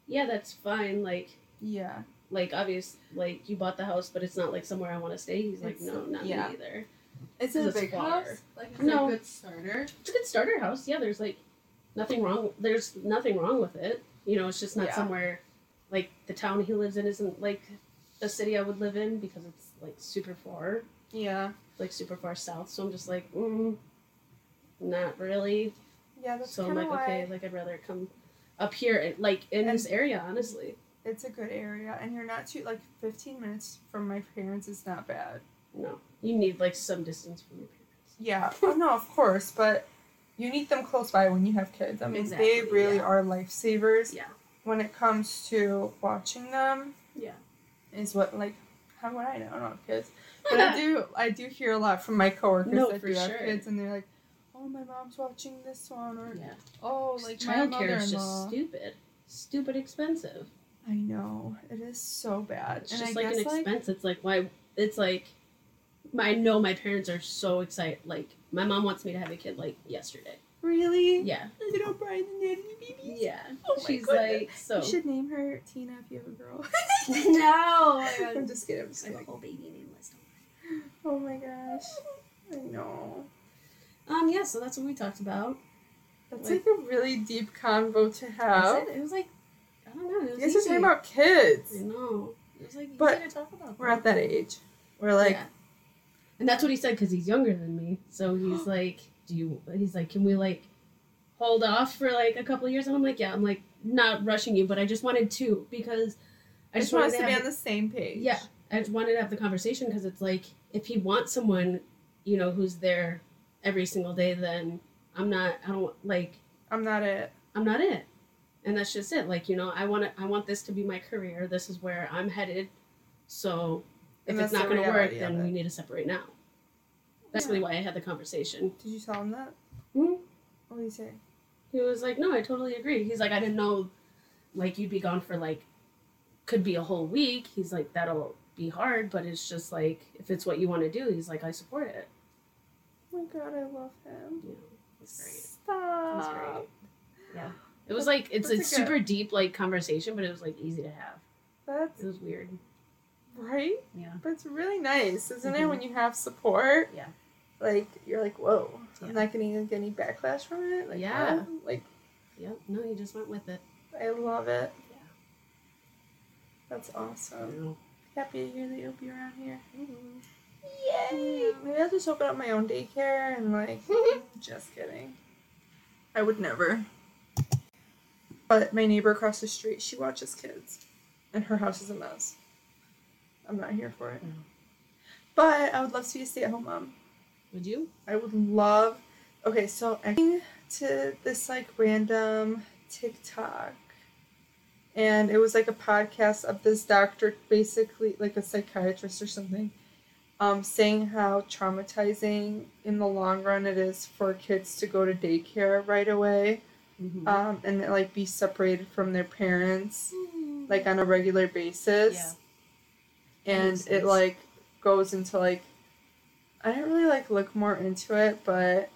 yeah, that's fine. Like, yeah, like obvious, like you bought the house, but it's not like somewhere I want to stay. He's like, It's- no, not yeah. me either. it's a big house? Like, it a No. good starter? It's a good starter house. Yeah, there's like nothing wrong. There's nothing wrong with it. You know, it's just not Yeah. somewhere like the town he lives in isn't like a city I would live in because it's like super far. Yeah, like super far south. So I'm just like, mm, not really. Yeah. That's so I'm like, why okay, like I'd rather come up here, and, like in And- this area, honestly. it's a good area, and you're not too like 15 minutes from my parents is not bad. No, you need like some distance from your parents. Yeah, oh, no, of course, but you need them close by when you have kids. I mean, they really yeah. are lifesavers. Yeah. When it comes to watching them, Yeah. is what like how would I know? I don't have kids, but I do. I do hear a lot from my coworkers No, that do have kids, and they're like, "Oh, my mom's watching this one," or Yeah, "Oh, like my childcare is just stupid, stupid expensive. I know it is so bad, It's and just I like an like expense. It's like why? It's like, I know my parents are so excited. Like my mom wants me to have a kid like yesterday. really, Yeah, little Brian and Nanny babies. yeah. Oh my She's goodness. like so. You should name her Tina if you have a girl. no, oh I'm just kidding. I'm just I have a whole baby name list. Oh my gosh, I know. Um, yeah, so that's what we talked about. That's Like- like a really deep convo to have. It? it was like, I don't know. It was You guys are talking about kids. I know. It was like But easy to talk about. We're at that age. We're like, Yeah. And that's what he said because he's younger than me. So he's like, do you? He's like, can we like hold off for like a couple of years? And I'm like, yeah. I'm like, not rushing you, but I just wanted to because I just wanted to be have on the same page. Yeah, I just wanted to have the conversation because it's like if he wants someone, you know, who's there every single day, then I'm not. I don't like. I'm not it. I'm not it. And that's just it. Like, you know, I want to I want this to be my career. This is where I'm headed. So if it's not going to work, then we need to separate now. That's Yeah. really why I had the conversation. Did you tell him that? Mhm. What did he say? He was like, "No, I totally agree." He's like, "I didn't know like you'd be gone for like could be a whole week." He's like, "That'll be hard, but it's just like if it's what you want to do." He's like, "I support it." Oh my god, I love him. Yeah. It's great. Stop. It was great. Yeah. It was like it's a That's a good- super deep like conversation, but it was like easy to have. That's It was weird. right. Yeah. But it's really nice, isn't it? Mhm. When you have support. Yeah. Like you're like, whoa, Yeah. I'm not gonna get any backlash from it. Like, Yeah. what? Like Yep. No, you just went with it. I love it. Yeah. That's awesome. Happy to hear that you'll be around here. Mhm. Yay! Maybe I'll just open up my own daycare and like. just kidding. I would never. But my neighbor across the street, she watches kids, and her house is a mess. I'm not here for it. No. But I would love to be a stay-at-home mom. Would you? I would love. Okay, so I came to this like random TikTok, and it was like a podcast of this doctor, basically like a psychiatrist or something, um, saying how traumatizing in the long run it is for kids to go to daycare right away, Mm-hmm. um, and like be separated from their parents like on a regular basis. Yeah. And it like goes into like I didn't really like look more into it, but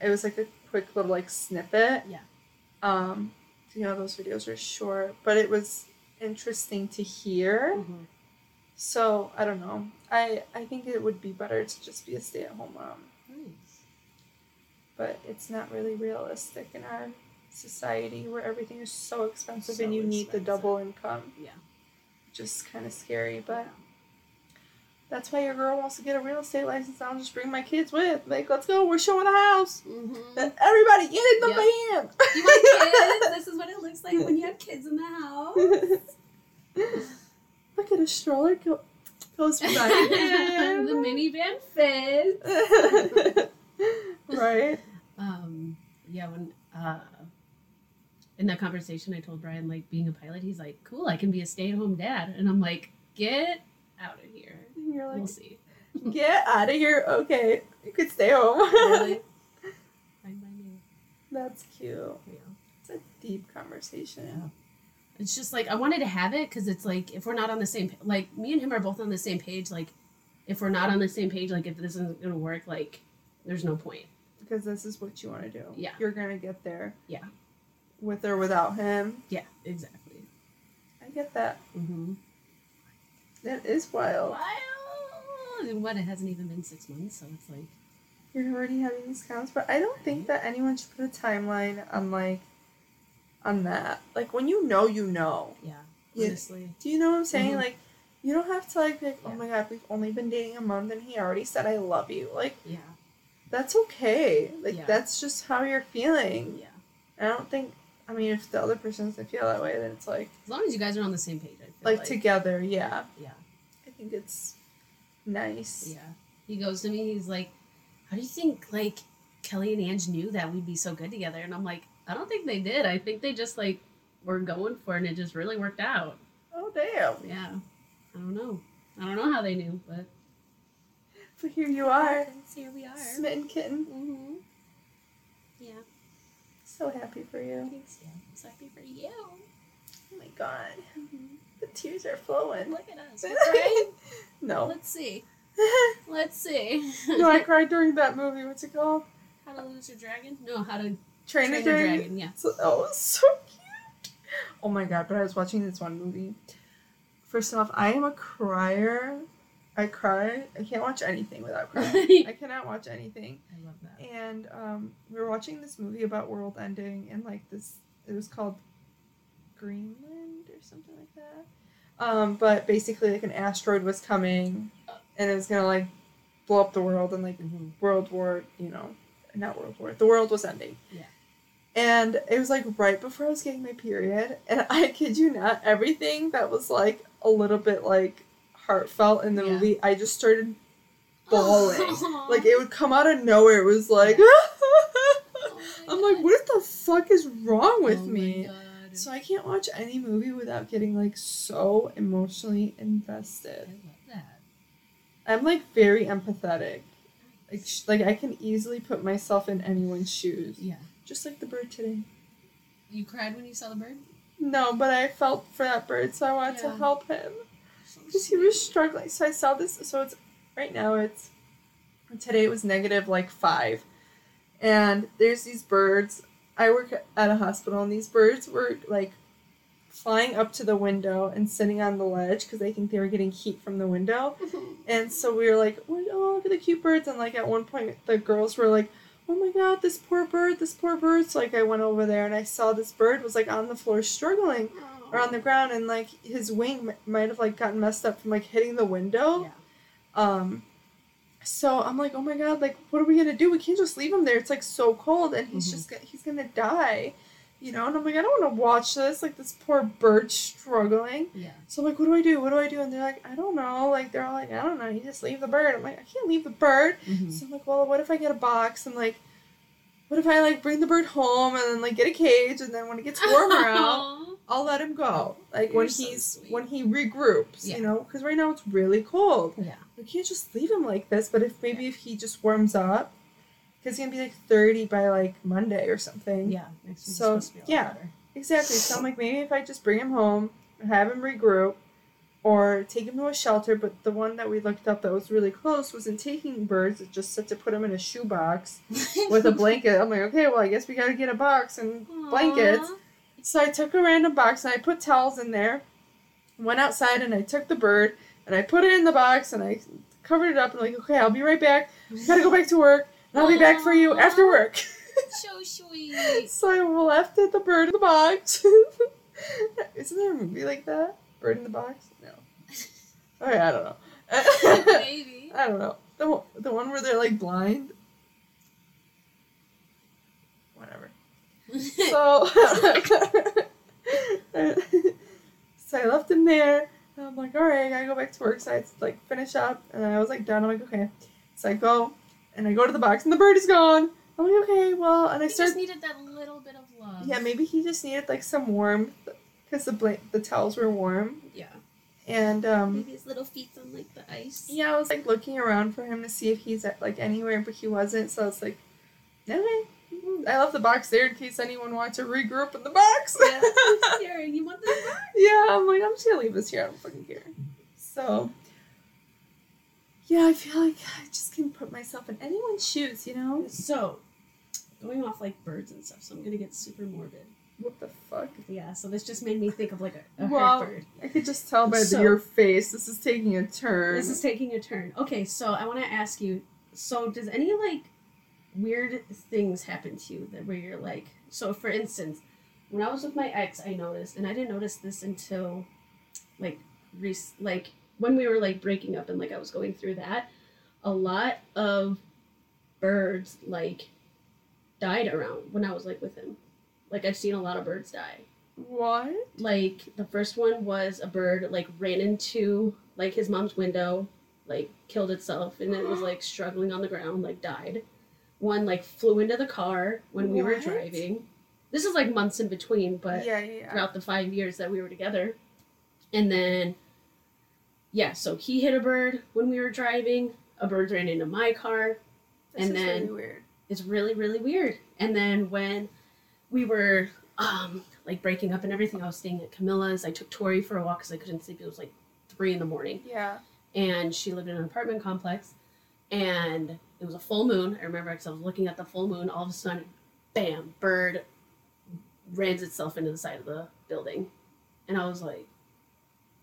it was like a quick little like snippet. Yeah. Um you know those videos are short, but it was interesting to hear. Mhm. So I don't know. I I think it would be better to just be a stay at home mom. Nice. But it's not really realistic in our society where everything is so expensive So and you need the double income. Yeah. Just kind of scary, but that's why your girl wants to get a real estate license. I'll just bring my kids with. Like, let's go. We're showing a house. Mm-hmm. Everybody get in the Yep. van. You want kids? this is what it looks like when you have kids in the house. Look at a stroller go- goes right in. the minivan fits. right? Um, yeah, when uh, in that conversation, I told Brian like being a pilot, he's like, "Cool, I can be a stay-at-home dad," and I'm like, "Get out of here. And you're like We'll like, see." get out of here. Okay, you could stay home. Really? Fine by me. That's cute. Yeah. It's a deep conversation. It's just like I wanted to have it because it's like if we're not on the same like me and him are both on the same page. Like if we're not on the same page, like if this isn't gonna work, like there's no point. Because this is what you want to do. Yeah. You're going to get there. Yeah. With or without him. Yeah, exactly. I get that. Mm-hmm. That is wild. wild And what? It hasn't even been six months, so it's like You're already having these counts, but I don't think that anyone should put a timeline on like on that. Like when you know, you know. yeah. Yeah. Honestly, Do you know what I'm saying? Mhm. Like you don't have to like be like, oh my god, we've only been dating a month and he already said I love you. Like yeah, that's okay. Like Yeah. that's just how you're feeling. yeah. I don't think. I mean, if the other person doesn't feel that way, then it's like As long as you guys are on the same page, I feel like, like, together. Yeah, yeah, I think it's nice. yeah. He goes to me. He's like, "How do you think like Kelly and Ange knew that we'd be so good together?" And I'm like, "I don't think they did. I think they just like were going for it, and it just really worked out." Oh damn! Yeah. I don't know. I don't know how they knew, but But here you are, here we are. smitten kitten. Mm-hmm. Yeah. So happy for you. Thanks. Yeah. I'm so happy for you. Oh my god, the tears are flowing. Look at us. We're crying. no. Let's see. Let's see. no, I cried during that movie. What's it called? how to lose your dragon? No, how to Train, train a Dragon. dragon. Yeah. So, that was so cute. Oh my god, but I was watching this one movie. First off, I am a crier. I cry. I can't watch anything without crying. I cannot watch anything. I love that. And um, we were watching this movie about world ending, and like this, it was called Greenland or something like that. Um, but basically, like an asteroid was coming, and it was gonna like blow up the world, and like Mm-hmm. World War, you know, not World War, the world was ending. Yeah. And it was like right before I was getting my period, and I kid you not, everything that was like a little bit like heartfelt in the Yeah. movie, I just started bawling. like it would come out of nowhere. It was like, I'm like, what the fuck is wrong with Oh me? So I can't watch any movie without getting like so emotionally invested. I love that. I'm like very empathetic. Like, sh- like I can easily put myself in anyone's shoes. Yeah. Just like the bird today. You cried when you saw the bird? No, but I felt for that bird, so I wanted to help him because he was struggling. So I saw this. So it's right now. It's today. It was negative like five, and there's these birds. I work at a hospital, and these birds were like flying up to the window and sitting on the ledge because they think they were getting heat from the window. And so we were like, oh, look at the cute birds. And like at one point, the girls were like, oh my god, this poor bird, this poor bird. So like I went over there and I saw this bird was like on the floor struggling or on the ground and like his wing m- might have like gotten messed up from like hitting the window. Yeah. Um, so I'm like, oh my god, like what are we gonna do? We can't just leave him there. It's like so cold and he's Mhm. just gonna, he's gonna die. You know, and I'm like, I don't want to watch this. Like this poor bird struggling. Yeah. So I'm like, what do I do? What do I do? And they're like, I don't know. Like they're all like, I don't know. You just leave the bird. I'm like, I can't leave the bird. Mm-hmm. So I'm like, well, what if I get a box and like, what if I like bring the bird home and then like get a cage and then when it gets warmer out, I'll let him go. Like You're when so he's sweet. when he regroups, Yeah. you know, because right now it's really cold. Yeah. We can't just leave him like this. But if maybe if he just warms up, because he's gonna be like 30 by like Monday or something. Yeah. So, supposed to be a yeah. better. Exactly. So I'm like, maybe if I just bring him home, have him regroup, or take him to a shelter. But the one that we looked up that was really close wasn't taking birds. It just said to put him in a shoebox with a blanket. I'm like, okay, well, I guess we gotta get a box and blankets. So I took a random box and I put towels in there. Went outside and I took the bird and I put it in the box and I covered it up and like, okay, I'll be right back. Gotta go back to work. I'll be back for you after work. So sweet. So I left it, the bird in the box. Isn't there a movie like that? Bird in the box? No. Alright, I don't know. Maybe. I don't know. The, one- the one where they're like blind? Whatever. So, so I left him there. And I'm like, all right, I gotta go back to work. So I like finish up, and I was like done. I'm like, okay. So I go, and I go to the box, and the bird is gone. I'm like, okay, well, and I I start. just needed that little bit of love. Yeah, maybe he just needed like some warmth because the bla- the towels were warm, Yeah. and um, Maybe his little feet on like the ice. yeah, I was like looking around for him to see if he's at like anywhere, but he wasn't. So I was like, okay, I left the box there in case anyone wants to regroup in the box. Yeah. Here, you want this back? yeah, I'm like, I'm just gonna leave this here. I don't fucking care. So, yeah, I feel like I just can put myself in anyone's shoes, you know? So, going off like birds and stuff, so I'm gonna get super morbid. What the fuck? Yeah, so this just made me think of like a, a Well, bird. I could just tell by the- So- your face. This is taking a turn. This is taking a turn. Okay, so I want to ask you. So, does any like weird things happen to you that where you're like? So, for instance, when I was with my ex, I noticed, and I didn't notice this until like rec- like when we were like breaking up and like I was going through that. A lot of birds like died around when I was like with him. Like I've seen a lot of birds die what? like the first one was a bird like ran into like his mom's window like killed itself and it was like struggling on the ground like died one like flew into the car when we were driving this is like months in between but yeah, yeah, yeah. throughout the five years that we were together and then yeah so he hit a bird when we were driving. A bird ran into my car. This and then- really weird. it's really really weird. And then when we were um like breaking up and everything i was staying at camilla's. I took tori for a walk because i couldn't sleep. It was like three in the morning. Yeah. and she lived in an apartment complex. And it was a full moon. I remember because i was looking at the full moon. All of a sudden bam bird rams itself into the side of the building. And i was like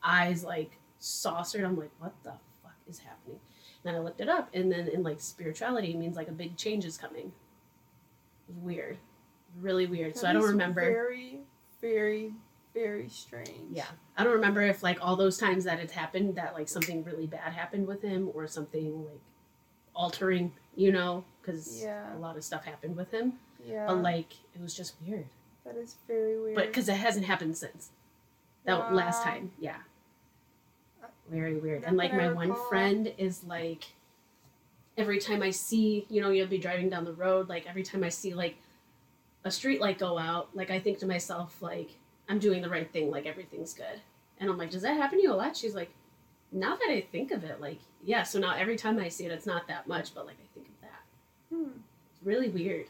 eyes like saucered i'm like what the fuck is happening and i looked it up and then in like spirituality it means like a big change is coming weird really weird so i don't remember Very, very, very strange. yeah. I don't remember if like all those times that it's happened that like something really bad happened with him or something like altering, you know, because Yeah. a lot of stuff happened with him. Yeah. But like it was just weird. that is very weird. But because it hasn't happened since that last time. Yeah. Very weird. And like my one friend is like every time I see, you know, you'll be driving down the road, like every time I see like a street light go out, like I think to myself, like, I'm doing the right thing, like everything's good. And I'm like, does that happen to you a lot? She's like, now that I think of it, like, yeah, so now every time I see it, it's not that much, but like I think of that. Hmm. It's really weird.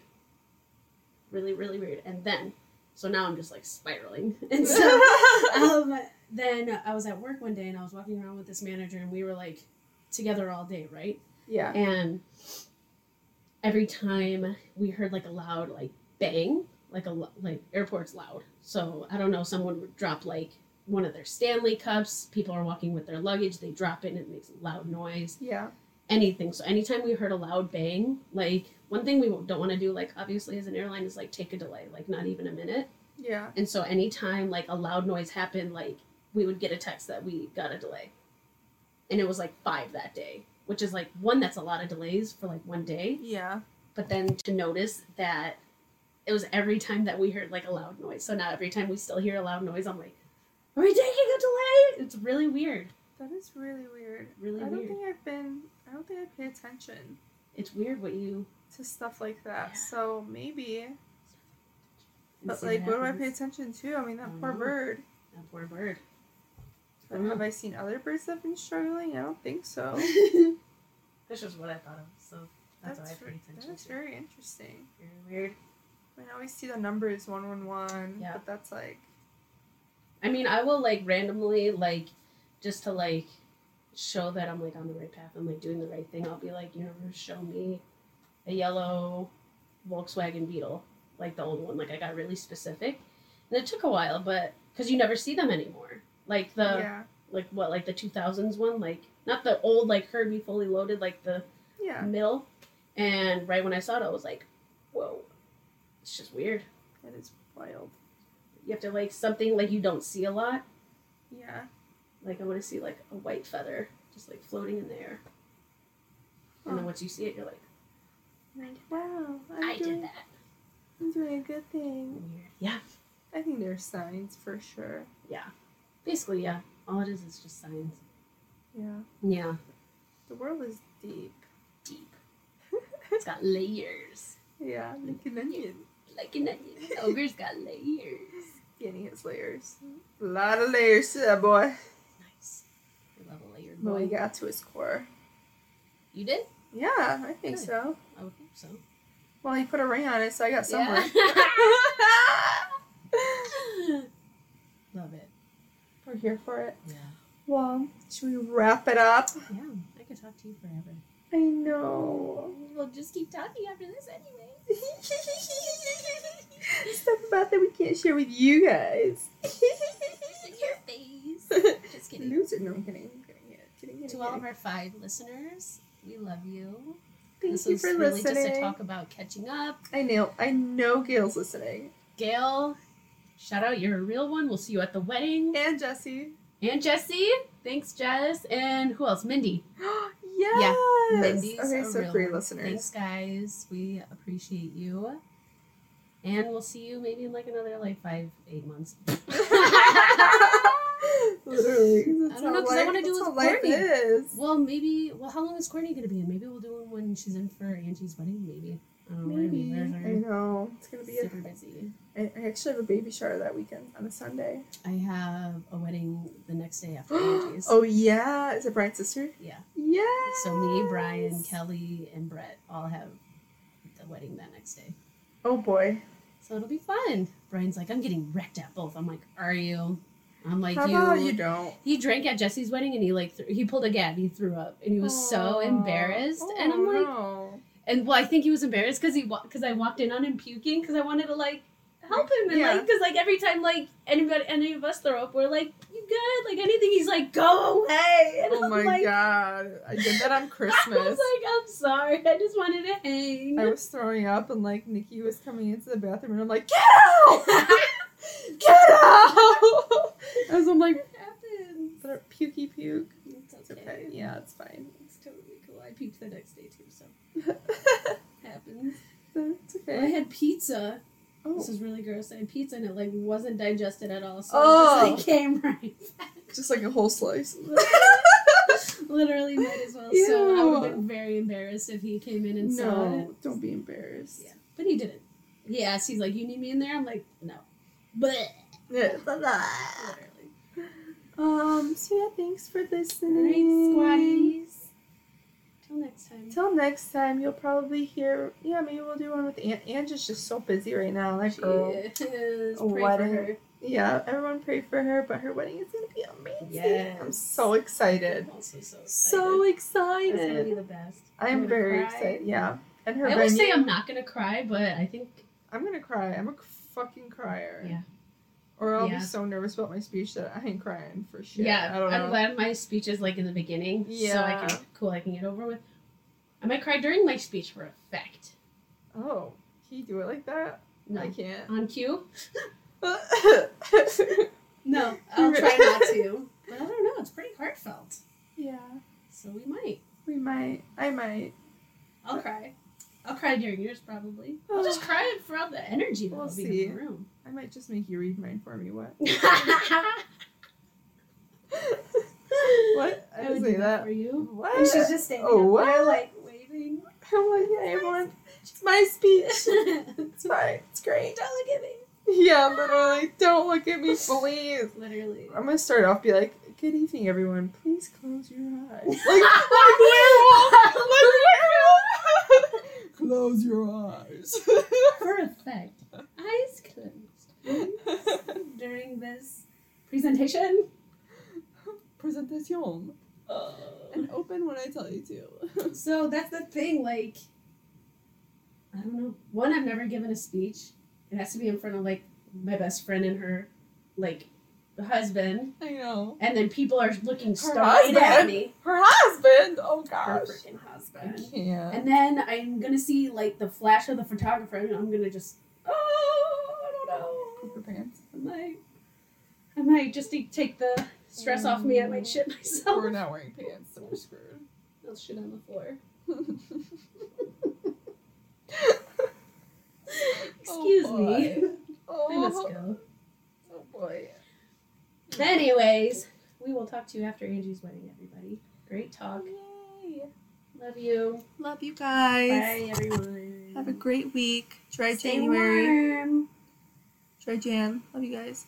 Really, really weird. And then, so now I'm just like spiraling. And so, um, then I was at work one day and I was walking around with this manager and we were like together all day, right? yeah. And every time we heard like a loud like bang, like a like airport's loud. So I don't know, someone would drop like one of their Stanley cups. People are walking with their luggage, they drop it and it makes a loud noise. Yeah. Anything. So anytime we heard a loud bang, like one thing we don't want to do, like obviously as an airline, is like take a delay, like not even a minute. Yeah. And so anytime like a loud noise happened, like we would get a text that we got a delay. And it was like five that day, which is like one that's a lot of delays for like one day. Yeah. But then to notice that it was every time that we heard like a loud noise. So now every time we still hear a loud noise, I'm like, are we taking a delay? It's really weird. That is really weird. Really I don't think I've been. I don't think I pay attention It's weird what you. to stuff like that. Yeah. So maybe. But like, what do I pay attention to? I mean, that I poor know. bird. That poor bird. But have I uh-huh. seen other birds that have been struggling? I don't think so. That's just what I thought of. So that's, That's, why I ve- paid attention that's to. very interesting. Very weird. I mean, I always see the numbers one one one. Yeah. But that's like. I mean, I will like randomly like just to like show that I'm like on the right path. I'm like doing the right thing. I'll be like, universe, show me a yellow Volkswagen Beetle, like the old one. Like I got really specific, and it took a while, but because you never see them anymore. Like the yeah. like what like the 2000s one, like not the old like Herbie fully loaded, like the Yeah. middle. And right when I saw it, I was like, whoa. It's just weird. That is wild. You have to like something like you don't see a lot. Yeah. Like I want to see like a white feather just like floating in the air. And then once you see it, you're like, wow, I'm I doing, did that. I'm doing a good thing. Weird. Yeah. I think there's signs for sure. Basically, yeah. All it is is just signs. Yeah. Yeah. The world is deep. Deep. It's got layers. Yeah, like an onion. Like an onion. Ogre's got layers. Danny has layers. A lot of layers to that boy. Nice. I love a layered But we boy. got to his core. You did? Yeah, I think Good. so. I would hope so. Well, he put a ring on it, so I got somewhere. love it. We're here for it. Yeah. Well, should we wrap it up? Yeah. I could talk to you forever. I know. We'll just keep talking after this anyway. Stuff about that we can't share with you guys. In your face. Just kidding. Loser. No, I'm kidding. I'm kidding. Yeah, kidding, kidding, To all of our five listeners, we love you. Thank this you was for really listening. just a talk about catching up. I know. I know Gail's listening. Gail, shout out, you're a real one. We'll see you at the wedding. And Jesse. And Jesse, thanks, Jess. And who else? Mindy. yes. Yeah. Mindy's okay, a so real three one. listeners. Thanks, guys. We appreciate you. And we'll see you maybe in like another like five, eight months. Literally. I don't know because I wanna do that's with Courtney. is. Well, maybe. Well, how long is Courtney gonna be in? Maybe we'll do one when she's in for Angie's wedding. Maybe. I don't know. We're gonna be Maybe. I know. It's gonna be a super busy. I, I actually have a baby shower that weekend on a Sunday. I have a wedding the next day after Angie's. oh yeah, is it Brian's sister? Yeah. Yeah. So me, Brian, Kelly, and Brett all have the wedding that next day. Oh boy. So it'll be fun. Brian's like, I'm getting wrecked at both. I'm like, are you? I'm like, How you. about you don't? He drank at Jesse's wedding and he like th- he pulled a gab. He threw up and he was so Aw. embarrassed. Oh, and I'm Oh, like, no. And well, I think he was embarrassed because he because I walked in on him puking because I wanted to like help him and Yeah. like because like every time like anybody any of us throw up, we're like, you good? Like anything, he's like, go away. And Oh I'm my like, god. I did that on Christmas. I was like, I'm sorry. I just wanted to hang. I was throwing up and like Nikki was coming into the bathroom and I'm like, Get out! Get out! As I'm like, It happens. pukey puke. It's It's okay. okay. Yeah, it's fine. It's totally cool. I puked the next day too, so it's happens. I had pizza. Oh. This is really gross. I had pizza and it like wasn't digested at all, so Oh. it just like came right back. Just like a whole slice. Literally might as well. So I would have been very embarrassed if he came in and saw it. no, don't be embarrassed. Yeah. But he didn't. He asked, he's like, You need me in there? I'm like, No. But Yeah. literally. Um, so yeah, thanks for listening. squaddies. Till next time. Till next time, you'll probably hear. Yeah, maybe we'll do one with Aunt. Ange is just so busy right now. That She girl. is. Wedding. Yeah, everyone pray for her, but her wedding is gonna be amazing. Yes. I'm so excited. I'm also so excited. So It's gonna be the best. I I'm very cry. excited. Yeah. And her I always venue. say I'm not gonna cry, but I think I'm gonna cry. I'm a fucking crier. Yeah. Or I'll Yeah. be so nervous about my speech that I ain't crying for shit. yeah. I don't know. I'm glad my speech is like in the beginning, so I Yeah. can cool. I can get over with. I might cry during my speech for effect. Oh, can you do it like that? No, I can't. on cue. yeah. No, I'll try not to. But I don't know. It's pretty heartfelt, Yeah. so we might. We might. I might. I'll cry. I'll cry during yours probably. I'll just cry throughout the energy We'll that'll be see. in the room. I might just make you read mine for me. What? what? I I didn't would say do that for you. What? And she's just standing Oh, up there like waving. I'm like, hey, everyone. It's my speech. It's fine. It's great. Don't look at me. Yeah, literally. Don't look at me, please. Literally. I'm gonna start off be like, "Good evening, everyone. Please close your eyes." Like, like werewolf. Like werewolf. close your eyes. For effect, eyes closed during this presentation. Presentation. Uh. And open when I tell you to. So that's the thing, like, I don't know. One, I've never given a speech. It has to be in front of like my best friend and her, like, husband, I know. and then people are looking straight at me. Her husband. Oh gosh. Her freaking I husband. can't. And then I'm gonna see like the flash of the photographer, and I'm gonna just pants. I might. I might just to take the stress off me. I might shit mm. myself. We're not wearing pants, so we're screwed. I'll shit on the floor. Excuse Oh, me. boy. I must Oh, go. oh, oh boy. Anyways, we will talk to you after Angie's wedding, everybody. Great talk. Yay. Love you. Love you guys. Bye, everyone. Have a great week. Dry Stay January. warm. Dry Jan. Love you guys.